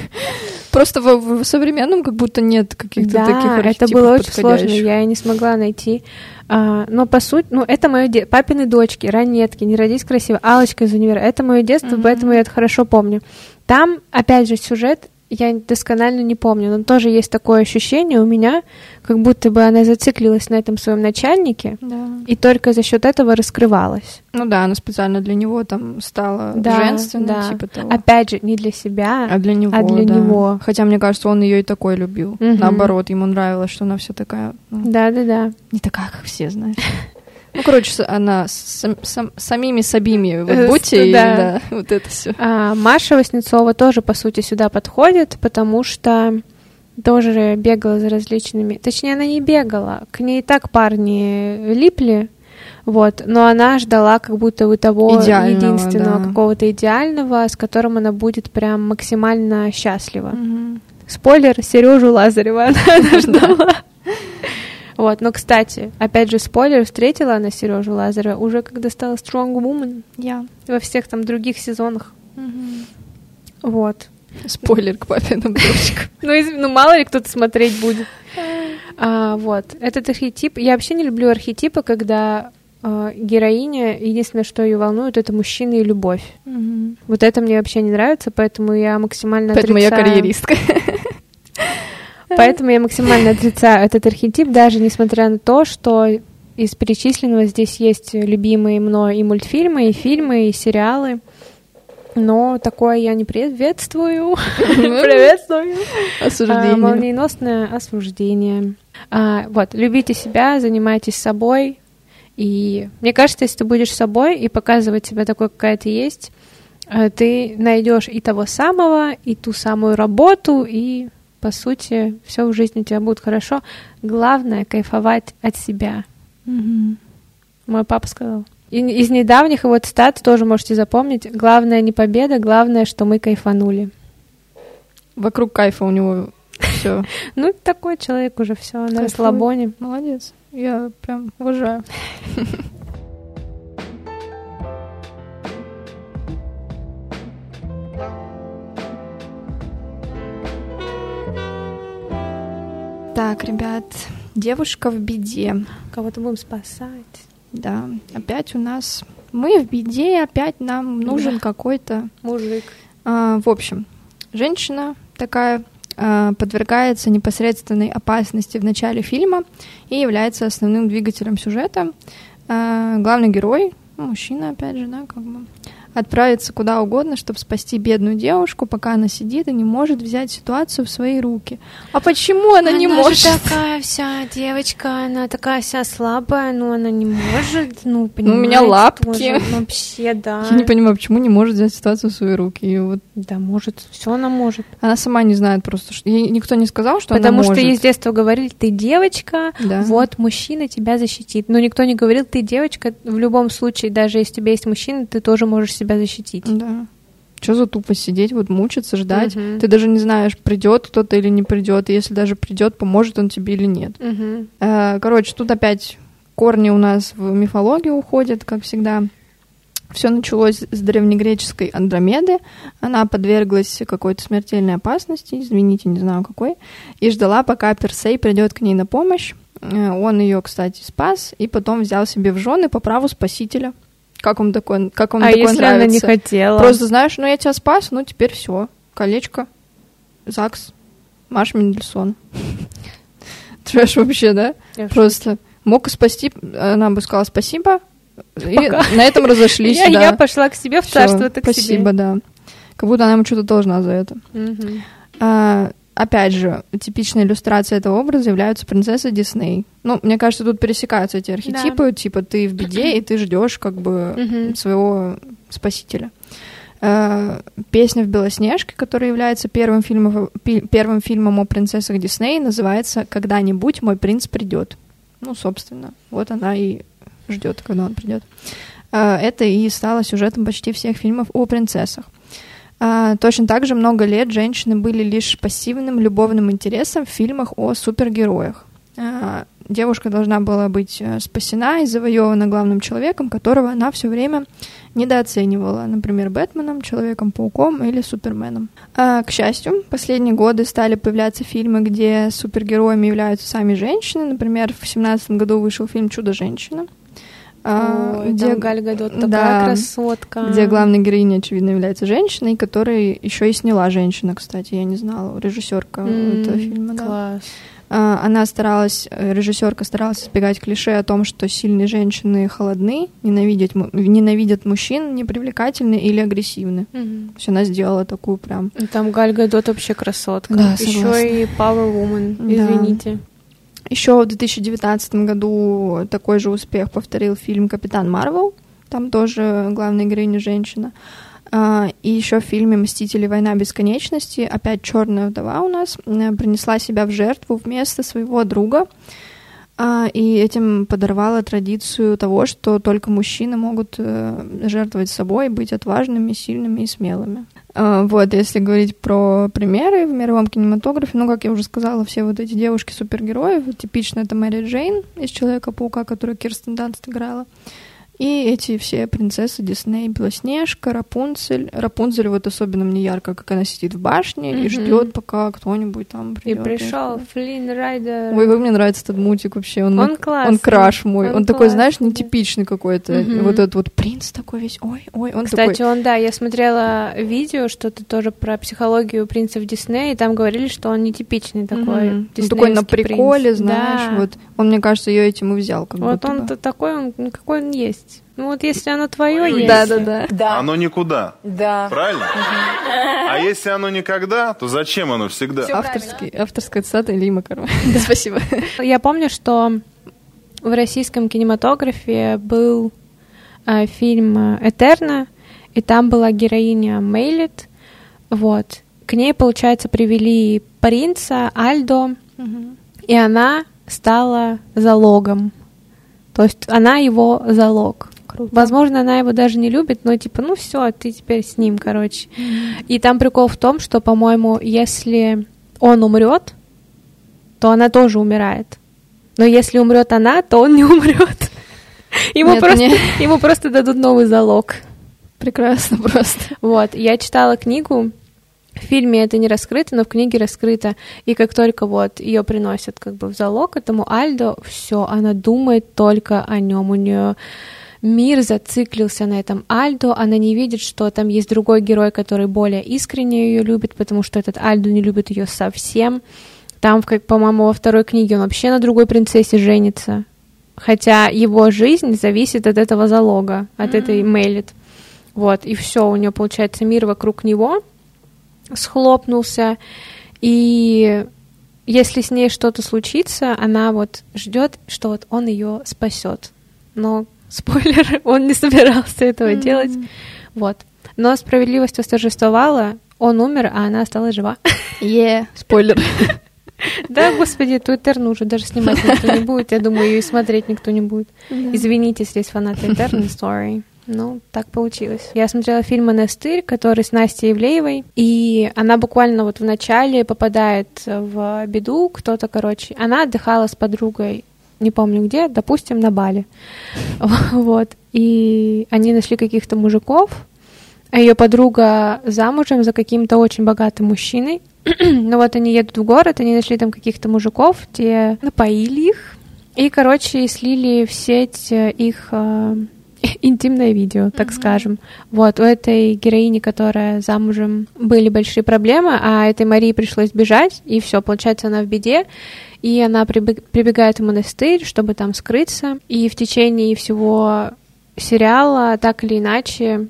Просто в, в современном как будто нет каких-то да, таких это было очень сложно, я не смогла найти. А, но по сути, ну это мое де... папины дочки, ранетки, не родись красиво, Алочка из универа. Это мое детство, mm-hmm. поэтому я это хорошо помню. Там, опять же, сюжет я досконально не помню, но тоже есть такое ощущение у меня, как будто бы она зациклилась на этом своем начальнике, да. и только за счет этого раскрывалась. Ну да, она специально для него там стала да, женственной, да. типа того. Опять же, не для себя, а для него. А для да. него. Хотя мне кажется, он ее и такой любил. Угу. Наоборот, ему нравилось, что она все такая. Ну, да, да, да. Не такая, как все, знаешь. (laughs) Ну, короче, она с, сам, самими сабими вот э, будьте, и да, (laughs) вот это все. А, Маша Васнецова тоже, по сути, сюда подходит, потому что тоже бегала за различными... Точнее, она не бегала, к ней и так парни липли, вот, но она ждала как будто бы того идеального, единственного да. какого-то идеального, с которым она будет прям максимально счастлива. Угу. Спойлер, Сережу Лазарева (laughs) она ждала. Вот, но, кстати, опять же, спойлер, встретила она Сережу Лазарева уже когда стала Strong Woman. Я. Во всех там других сезонах. Угу. Вот. Спойлер к папиным дочкам. (laughs) ну, ну, мало ли кто-то смотреть будет. А, вот. Этот архетип... Я вообще не люблю архетипы, когда э, героиня, единственное, что ее волнует, это мужчина и любовь. Угу. Вот это мне вообще не нравится, поэтому я максимально Поэтому отрицаю... я карьеристка. Поэтому я максимально отрицаю этот архетип, даже несмотря на то, что из перечисленного здесь есть любимые мной и мультфильмы, и фильмы, и сериалы. Но такое я не приветствую. (laughs) Приветствую. Осуждение. А, молниеносное осуждение. А, вот, любите себя, занимайтесь собой. И мне кажется, если ты будешь собой и показывать себя такой, какая ты есть, э, ты найдешь и того самого, и ту самую работу, и по сути, все в жизни у тебя будет хорошо. Главное кайфовать от себя. Угу. Мой папа сказал. И из недавних его цитат тоже можете запомнить. Главное не победа, главное, что мы кайфанули. Вокруг кайфа у него все. (laughs) Ну, такой человек уже все на расслабоне. Молодец. Я прям уважаю. (laughs) Так, ребят, девушка в беде. Кого-то будем спасать. Да, опять у нас мы в беде, опять нам нужен да. какой-то мужик. А, в общем, женщина такая а, подвергается непосредственной опасности в начале фильма и является основным двигателем сюжета. А, главный герой, мужчина, опять же, да, как бы отправиться куда угодно, чтобы спасти бедную девушку, пока она сидит и не может взять ситуацию в свои руки. А почему она, она не может? Она (laughs) такая вся девочка, она такая вся слабая, но она не может, ну, понимаете, Ну, у меня лапки. Тоже, вообще, (laughs) да. Я не понимаю, почему не может взять ситуацию в свои руки. И вот... Да, может, все она может. Она сама не знает просто, что... Ей никто не сказал, что Потому она может. Потому что ей с детства говорили, ты девочка, да. вот мужчина тебя защитит. Но никто не говорил, ты девочка, в любом случае, даже если у тебя есть мужчина, ты тоже можешь себя защитить. Да. Что за тупо сидеть, вот мучиться, ждать? Угу. Ты даже не знаешь, придет кто-то или не придет. И если даже придет, поможет он тебе или нет. Угу. Короче, тут опять корни у нас в мифологию уходят, как всегда. Все началось с древнегреческой Андромеды. Она подверглась какой-то смертельной опасности, извините, не знаю какой, и ждала, пока Персей придет к ней на помощь. Э, он ее, кстати, спас и потом взял себе в жены по праву спасителя. Как вам такое, как вам а такое если нравится? она не хотела? Просто знаешь, ну я тебя спас, ну теперь все. Колечко, ЗАГС, Маш Мендельсон. (laughs) Трэш вообще, да? Просто мог спасти, она бы сказала спасибо, и на этом разошлись, (laughs) я, да. Я пошла к себе в царство, так Спасибо, да. Как будто она ему что-то должна за это. Угу. Опять же, типичной иллюстрацией этого образа являются принцессы Дисней. Ну, мне кажется, тут пересекаются эти архетипы, да. типа ты в беде, и ты ждешь как бы своего спасителя. Э, песня в Белоснежке, которая является первым фильмом, первым фильмом о принцессах Дисней, называется «Когда-нибудь мой принц придет». Ну, собственно, вот она и ждет, когда он придет. Э, это и стало сюжетом почти всех фильмов о принцессах. Э, точно так же много лет женщины были лишь пассивным любовным интересом в фильмах о супергероях девушка должна была быть э, спасена и завоевана главным человеком, которого она все время недооценивала, например, Бэтменом, Человеком-пауком или Суперменом. А, к счастью, последние годы стали появляться фильмы, где супергероями являются сами женщины. Например, в 2017 году вышел фильм «Чудо-женщина», а, Ой, где Галь Гадот такая да, красотка. Где главной героиней, очевидно, является женщиной, которая еще и сняла женщина, кстати, я не знала, режиссерка mm, этого фильма. Класс. Да. Она старалась, э, режиссерка старалась избегать клише о том, что сильные женщины холодны, ненавидят, ненавидят мужчин, непривлекательны или агрессивны. Угу. То есть она сделала такую прям... Там Галь Гадот вообще красотка. Да, Еще и Power Woman, извините. Да. Еще в 2019 году такой же успех повторил фильм «Капитан Марвел». Там тоже главная героиня женщина. А, и еще в фильме «Мстители. Война бесконечности» опять черная вдова у нас принесла себя в жертву вместо своего друга. А, и этим подорвала традицию того, что только мужчины могут э, жертвовать собой, быть отважными, сильными и смелыми. А, вот, если говорить про примеры в мировом кинематографе, ну, как я уже сказала, все вот эти девушки-супергерои, типично это Мэри Джейн из «Человека-паука», которую Кирстен Данст играла. И эти все принцессы Дисней, Белоснежка, Рапунцель. Рапунцель вот особенно мне ярко, как она сидит в башне mm-hmm. и ждет, пока кто-нибудь там придет. И пришел Флинн Райдер. Ой, вы мне нравится этот мультик вообще. Он, он классный. Он краш мой. Он, он такой, знаешь, нетипичный какой-то. Mm-hmm. Вот этот вот принц такой весь. Ой, ой, он Кстати, такой... он, да, я смотрела видео, что-то тоже про психологию принцев Диснея, и там говорили, что он нетипичный такой. Mm-hmm. Он такой на приколе, принц. знаешь. Да. Вот он, мне кажется, ее этим и взял. Как вот он-то такой, он, какой он есть. Ну вот если оно твое есть. Да, да, да, да. Оно никуда. Да. Правильно? Угу. А если оно никогда, то зачем оно всегда? Авторский, авторская цитата Ильи Макарова. (laughs) Да. Спасибо. Я помню, что в российском кинематографе был э, фильм «Этерна», и там была героиня Мейлит. Вот. К ней, получается, привели принца Альдо, угу. и она стала залогом. То есть она его залог. Круто. Возможно, она его даже не любит, но типа, ну все, ты теперь с ним, короче. И там прикол в том, что, по-моему, если он умрет, то она тоже умирает. Но если умрет она, то он не умрет. (laughs) Ему, Нет, просто, не... ему просто дадут новый залог. Прекрасно просто. Вот, я читала книгу, в фильме это не раскрыто, но в книге раскрыто. И как только вот ее приносят как бы в залог этому Альдо, все, она думает только о нем. У нее мир зациклился на этом Альдо, она не видит, что там есть другой герой, который более искренне ее любит, потому что этот Альдо не любит ее совсем. Там, по-моему, во второй книге он вообще на другой принцессе женится. Хотя его жизнь зависит от этого залога, от mm-hmm. этой Мелит. Вот, и все, у нее получается мир вокруг него схлопнулся. И если с ней что-то случится, она вот ждет, что вот он ее спасет. Но (laughs) Спойлер, он не собирался этого mm-hmm. делать. Вот. Но справедливость восторжествовала, он умер, а она осталась жива. (laughs) Е, спойлер. (laughs) Да, господи, эту Этерну уже даже снимать никто не будет. Я думаю, ее и смотреть никто не будет. Извините, если есть фанаты Этерны, sorry. Ну, так получилось. Я смотрела фильм «Монастырь», который с Настей Евлеевой, и она буквально вот в начале попадает в беду, кто-то, короче. Она отдыхала с подругой не помню где, допустим, на Бали. (laughs) Вот. И они нашли каких-то мужиков, а ее подруга замужем за каким-то очень богатым мужчиной. (clears throat) ну вот они едут в город, они нашли там каких-то мужиков, те напоили их, и, короче, слили в сеть э, их э, (laughs) интимное видео, так mm-hmm. скажем. Вот, у этой героини, которая замужем, были большие проблемы, а этой Марии пришлось бежать, и все, получается, она в беде и она прибегает в монастырь, чтобы там скрыться, и в течение всего сериала так или иначе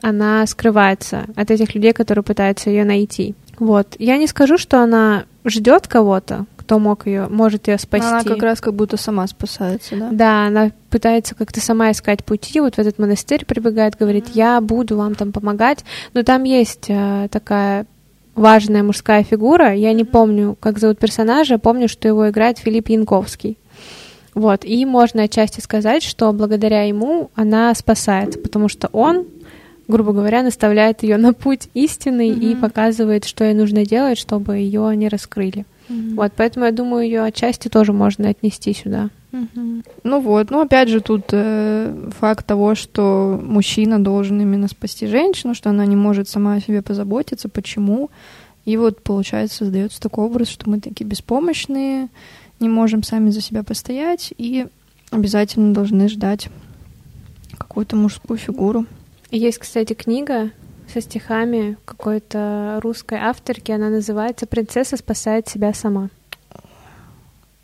она скрывается от этих людей, которые пытаются ее найти. Вот. Я не скажу, что она ждет кого-то, кто мог ее, может ее спасти. Она как раз как будто сама спасается, да? Да, она пытается как-то сама искать пути, вот в этот монастырь прибегает, говорит, я буду вам там помогать, но там есть э, такая важная мужская фигура, я не помню, как зовут персонажа, помню, что его играет Филипп Янковский. Вот, и можно отчасти сказать, что благодаря ему она спасается, потому что он, грубо говоря, наставляет ее на путь истинный mm-hmm. и показывает, что ей нужно делать, чтобы ее не раскрыли. Mm-hmm. Вот, поэтому я думаю, ее отчасти тоже можно отнести сюда. Mm-hmm. Ну вот, ну опять же тут э, факт того, что мужчина должен именно спасти женщину, что она не может сама о себе позаботиться, почему. И вот, получается, создается такой образ, что мы такие беспомощные, не можем сами за себя постоять и обязательно должны ждать какую-то мужскую фигуру. Есть, кстати, книга со стихами какой-то русской авторки. Она называется «Принцесса спасает себя сама».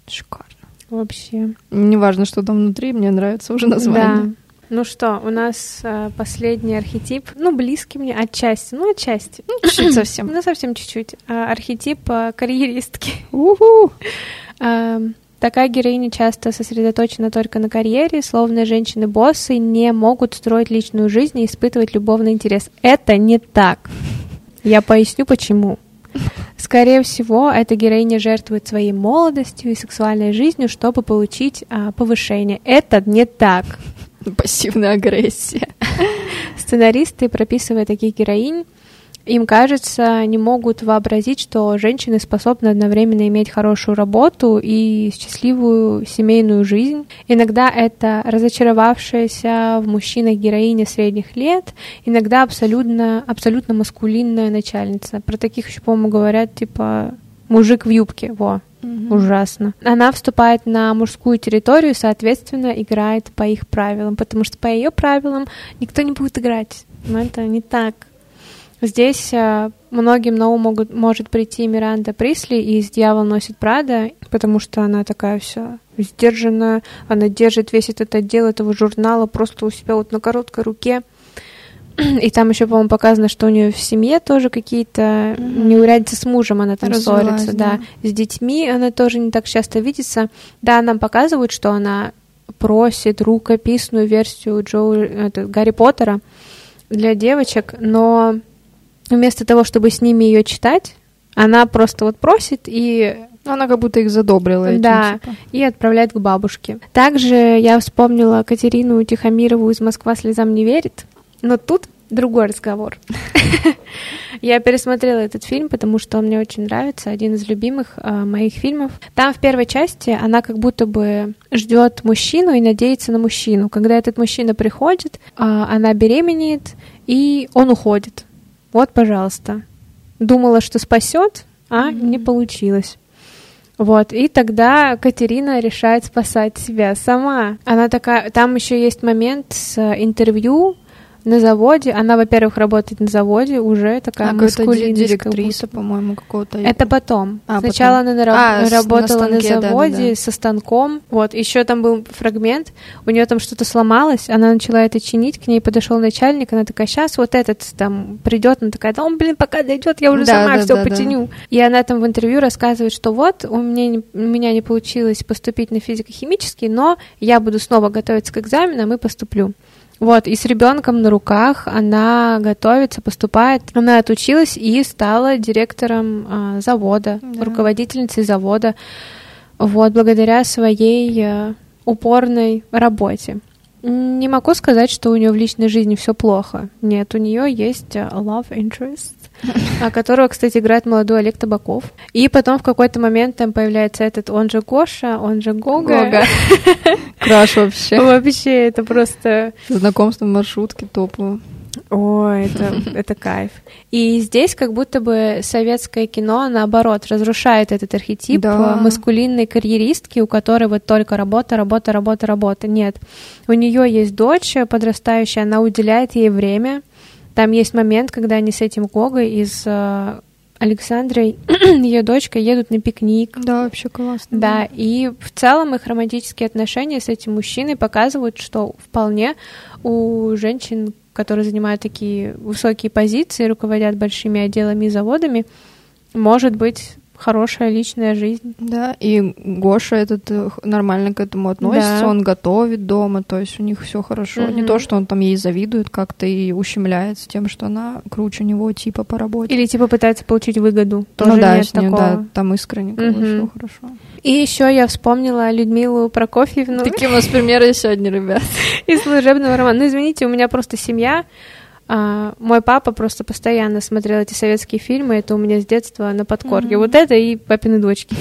Шикарно. Вообще. Неважно, что там внутри, мне нравится уже название. Да. Ну что, у нас э, последний архетип, ну, близкий мне отчасти, ну, отчасти. Ну, чуть-чуть совсем. (clears throat) Ну, совсем чуть-чуть. Э, архетип э, карьеристки. Уху! Такая героиня часто сосредоточена только на карьере, словно женщины-боссы не могут строить личную жизнь и испытывать любовный интерес. Это не так. Я поясню, почему. Скорее всего, эта героиня жертвует своей молодостью и сексуальной жизнью, чтобы получить а, повышение. Это не так. Пассивная агрессия. Сценаристы, прописывая таких героинь, им кажется, не могут вообразить, что женщины способны одновременно иметь хорошую работу и счастливую семейную жизнь. Иногда это разочаровавшаяся в мужчинах героиня средних лет, иногда абсолютно, абсолютно маскулинная начальница. Про таких еще, по-моему, говорят, типа, мужик в юбке, во, Угу. Ужасно. Она вступает на мужскую территорию, соответственно, играет по их правилам, потому что по ее правилам никто не будет играть. Но это не так. Здесь э, многим на ум могут, может прийти Миранда Присли из «Дьявол носит Прада», потому что она такая вся сдержанная, она держит весь этот отдел этого журнала просто у себя вот на короткой руке. И там еще, по-моему, показано, что у нее в семье тоже какие-то mm-hmm. неурядицы с мужем, она там Развелась, ссорится, да. да. С детьми она тоже не так часто видится. Да, нам показывают, что она просит рукописную версию Джо, это, Гарри Поттера для девочек, но вместо того, чтобы с ними ее читать, она просто вот просит и она как будто их задобрила этим, Да, типа. и отправляет к бабушке. Также я вспомнила Катерину Тихомирову из «Москва слезам не верит», но тут другой разговор. (laughs) Я пересмотрела этот фильм, потому что он мне очень нравится, один из любимых э, моих фильмов. Там в первой части она как будто бы ждет мужчину и надеется на мужчину. Когда этот мужчина приходит, э, она беременеет, и он уходит. Вот, пожалуйста. Думала, что спасет, а mm-hmm. не получилось. Вот, и тогда Катерина решает спасать себя сама. Она такая, там еще есть момент с интервью на заводе. Она, во-первых, работает на заводе, уже такая а, маскулинная. директриса, по-моему, какого-то. Это потом. А, Сначала потом. она на, а, работала на, станке, на заводе да, да, да. со станком. Вот, еще там был фрагмент, у нее там что-то сломалось, она начала это чинить, к ней подошел начальник, она такая, сейчас вот этот там придет, она такая, да он, блин, пока дойдет, я уже да, сама да, все да, починю. Да. И она там в интервью рассказывает, что вот, у меня, не, у меня не получилось поступить на физико-химический, но я буду снова готовиться к экзаменам и поступлю. Вот, и с ребенком на руках она готовится, поступает. Она отучилась и стала директором а, завода, да. руководительницей завода. Вот, благодаря своей а, упорной работе. Не могу сказать, что у нее в личной жизни все плохо. Нет, у нее есть а, love interest, (laughs) которого, кстати, играет молодой Олег Табаков. И потом в какой-то момент там появляется этот, он же Гоша, он же Гога. Гога. (laughs) Краш вообще. Вообще, это просто... Знакомство в маршрутке топово. О, это, (laughs) это кайф. И здесь как будто бы советское кино, наоборот, разрушает этот архетип да. маскулинной карьеристки, у которой вот только работа, работа, работа, работа. Нет. У нее есть дочь подрастающая, она уделяет ей время, там есть момент, когда они с этим Гогой из э, Александрой, (clears throat) ее дочка, едут на пикник. Да, вообще классно. Да, и в целом их романтические отношения с этим мужчиной показывают, что вполне у женщин, которые занимают такие высокие позиции, руководят большими отделами и заводами, может быть хорошая личная жизнь. Да, и Гоша этот э, нормально к этому относится, да. он готовит дома, то есть у них все хорошо. Mm-hmm. Не то, что он там ей завидует как-то и ущемляется тем, что она круче него типа по работе. Или типа пытается получить выгоду. Тоже ну да, нет с ним, такого. да, там искренне mm-hmm. все хорошо. И еще я вспомнила Людмилу Прокофьевну. Такие у нас примеры сегодня, ребят. (laughs) Из служебного романа. Ну, извините, у меня просто семья а, мой папа просто постоянно смотрел эти советские фильмы, это у меня с детства на подкорке. Mm-hmm. Вот это и папины дочки.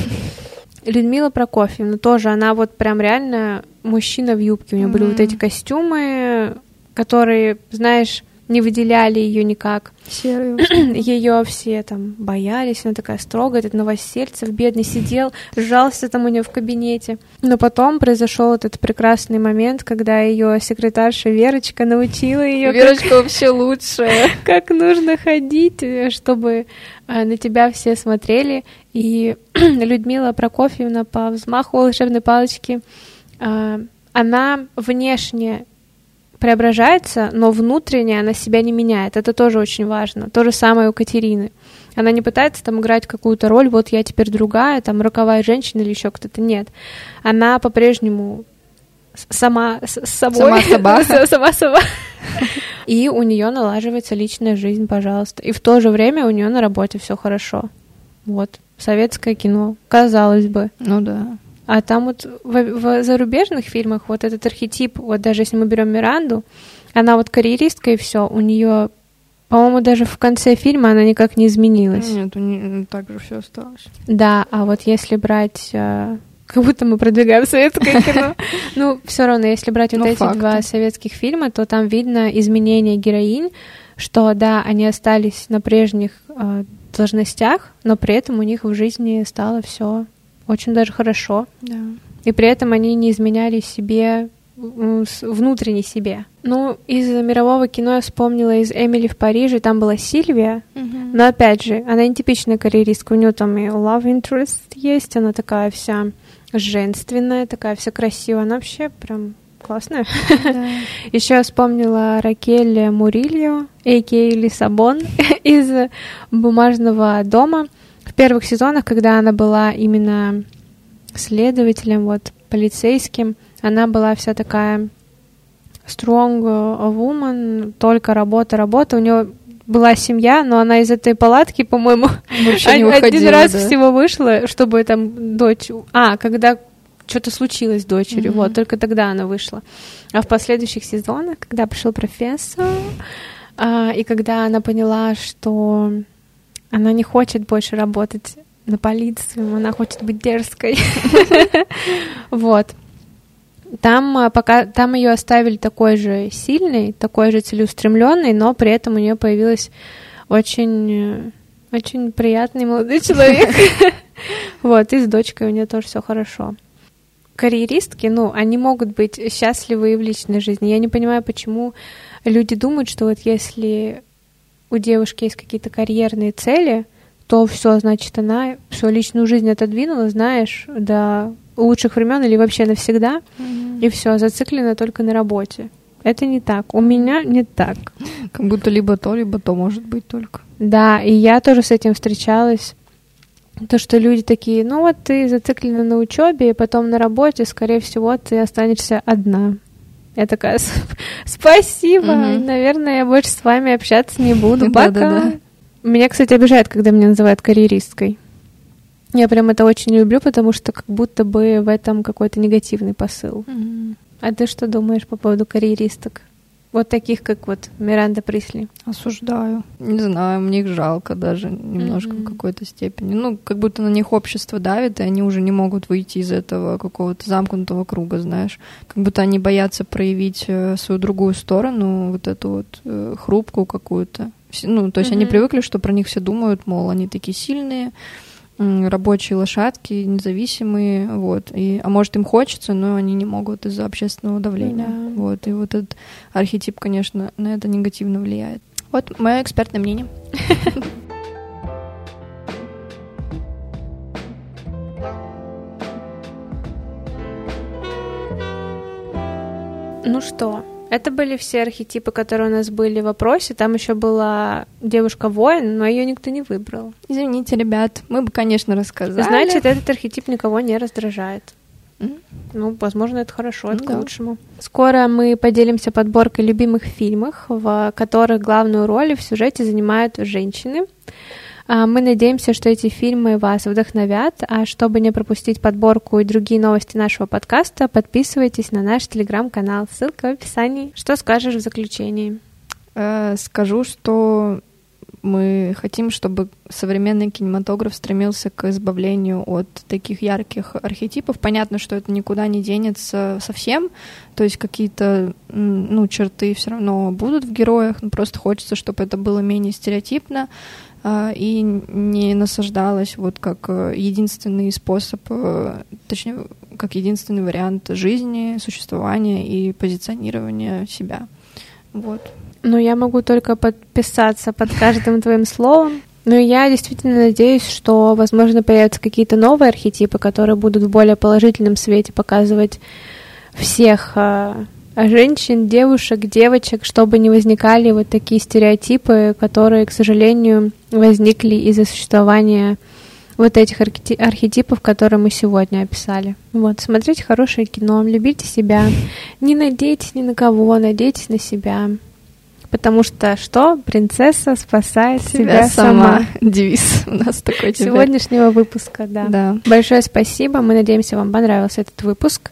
Людмила Прокофьевна тоже, она вот прям реально мужчина в юбке. У нее mm-hmm. были вот эти костюмы, которые, знаешь, не выделяли ее никак. Серую. (clears throat) Ее все там боялись, она такая строгая, этот Новосельцев бедный сидел, сжался там у нее в кабинете. Но потом произошел этот прекрасный момент, когда ее секретарша Верочка научила ее. Верочка как, вообще лучшая. (laughs) Как нужно ходить, чтобы э, на тебя все смотрели. И (clears throat) Людмила Прокофьевна по взмаху волшебной палочки, э, она внешне преображается, но внутренне она себя не меняет. Это тоже очень важно. То же самое у Катерины. Она не пытается там играть какую-то роль, вот я теперь другая, там роковая женщина или еще кто-то. Нет. Она по-прежнему сама с собой. Сама собака. (laughs) Сама сова. И у нее налаживается личная жизнь, пожалуйста. И в то же время у нее на работе все хорошо. Вот. Советское кино, казалось бы. Ну да. А там вот в, в зарубежных фильмах вот этот архетип, вот даже если мы берем Миранду, она вот карьеристка и все, у нее, по-моему, даже в конце фильма она никак не изменилась. Нет, у нее так же все осталось. Да, а вот если брать э, как будто мы продвигаем советское (laughs) кино. Ну, все равно, если брать вот эти два советских фильма, то там видно изменения героинь, что да, они остались на прежних э, должностях, но при этом у них в жизни стало все очень даже хорошо. Да. И при этом они не изменяли себе внутренней себе. Ну, из мирового кино я вспомнила из Эмили в Париже, там была Сильвия, uh-huh. но опять же, она не типичная карьеристка, у нее там и love interest есть, она такая вся женственная, такая вся красивая, она вообще прям классная. Да. (laughs) Еще я вспомнила Ракель Мурильо, а.к.а. Лиссабон (laughs) из «Бумажного дома», в первых сезонах, когда она была именно следователем, вот, полицейским, она была вся такая strong woman, только работа, работа. У нее была семья, но она из этой палатки, по-моему, один выходила, раз да? всего вышла, чтобы там дочь... А, когда что-то случилось с дочерью, mm-hmm. вот, только тогда она вышла. А в последующих сезонах, когда пришел профессор, а, и когда она поняла, что она не хочет больше работать на полицию, она хочет быть дерзкой. (laughs) Вот. Там а, пока там ее оставили такой же сильной, такой же целеустремленной, но при этом у нее появилась очень э, очень приятный молодой (laughs) человек. Вот, и с дочкой у нее тоже все хорошо. Карьеристки, ну, они могут быть счастливы и в личной жизни. Я не понимаю, почему люди думают, что вот если у девушки есть какие-то карьерные цели, то все, значит, она всю личную жизнь отодвинула, знаешь, до лучших времен или вообще навсегда, mm-hmm. и все, зациклена только на работе. Это не так. У меня не так. Как будто либо то, либо то может быть только. Да, и я тоже с этим встречалась. То, что люди такие, ну вот ты зациклена на учебе, и потом на работе, скорее всего, ты останешься одна. Я такая, спасибо, угу. наверное, я больше с вами общаться не буду. (laughs) Пока. Да. Меня, кстати, обижает, когда меня называют карьеристкой. Я прям это очень люблю, потому что как будто бы в этом какой-то негативный посыл. Угу. А ты что думаешь по поводу карьеристок? Вот таких, как вот Миранда Присли. Осуждаю. Не знаю, мне их жалко даже немножко mm-hmm. в какой-то степени. Ну, как будто на них общество давит, и они уже не могут выйти из этого какого-то замкнутого круга, знаешь. Как будто они боятся проявить э, свою другую сторону, вот эту вот э, хрупкую какую-то. Ну, то есть mm-hmm. они привыкли, что про них все думают, мол, они такие сильные, рабочие лошадки, независимые, вот. И, а может, им хочется, но они не могут из-за общественного давления. Да. Вот. И вот этот архетип, конечно, на это негативно влияет. Вот мое экспертное мнение. Ну что, Это были все архетипы, которые у нас были в вопросе. Там еще была девушка-воин, но ее никто не выбрал. Извините, ребят, мы бы, конечно, рассказали. Значит, этот архетип никого не раздражает. Ну, возможно, это хорошо, это ну, к лучшему. Скоро мы поделимся подборкой любимых фильмов, в которых главную роль в сюжете занимают женщины. А, мы надеемся, что эти фильмы вас вдохновят, а чтобы не пропустить подборку и другие новости нашего подкаста, подписывайтесь на наш телеграм-канал, ссылка в описании. Что скажешь в заключении? Э, скажу, что мы хотим, чтобы современный кинематограф стремился к избавлению от таких ярких архетипов. Понятно, что это никуда не денется совсем, то есть какие-то ну, черты все равно будут в героях, но просто хочется, чтобы это было менее стереотипно и не насаждалось вот как э, единственный способ, э, точнее, как единственный вариант жизни, существования и позиционирования себя. Вот. Ну, я могу только подписаться под каждым твоим словом. Но я действительно надеюсь, что, возможно, появятся какие-то новые архетипы, которые будут в более положительном свете показывать всех а, женщин, девушек, девочек, чтобы не возникали вот такие стереотипы, которые, к сожалению, возникли из-за существования вот этих архетипов, которые мы сегодня описали. Вот, смотрите хорошее кино, любите себя, не надейтесь ни на кого, надейтесь на себя. Потому что что? Принцесса спасает себя, себя сама. сама. Девиз у нас такой теперь. Сегодняшнего выпуска, да. да. Большое спасибо. Мы надеемся, вам понравился этот выпуск.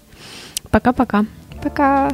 Пока-пока. Пока.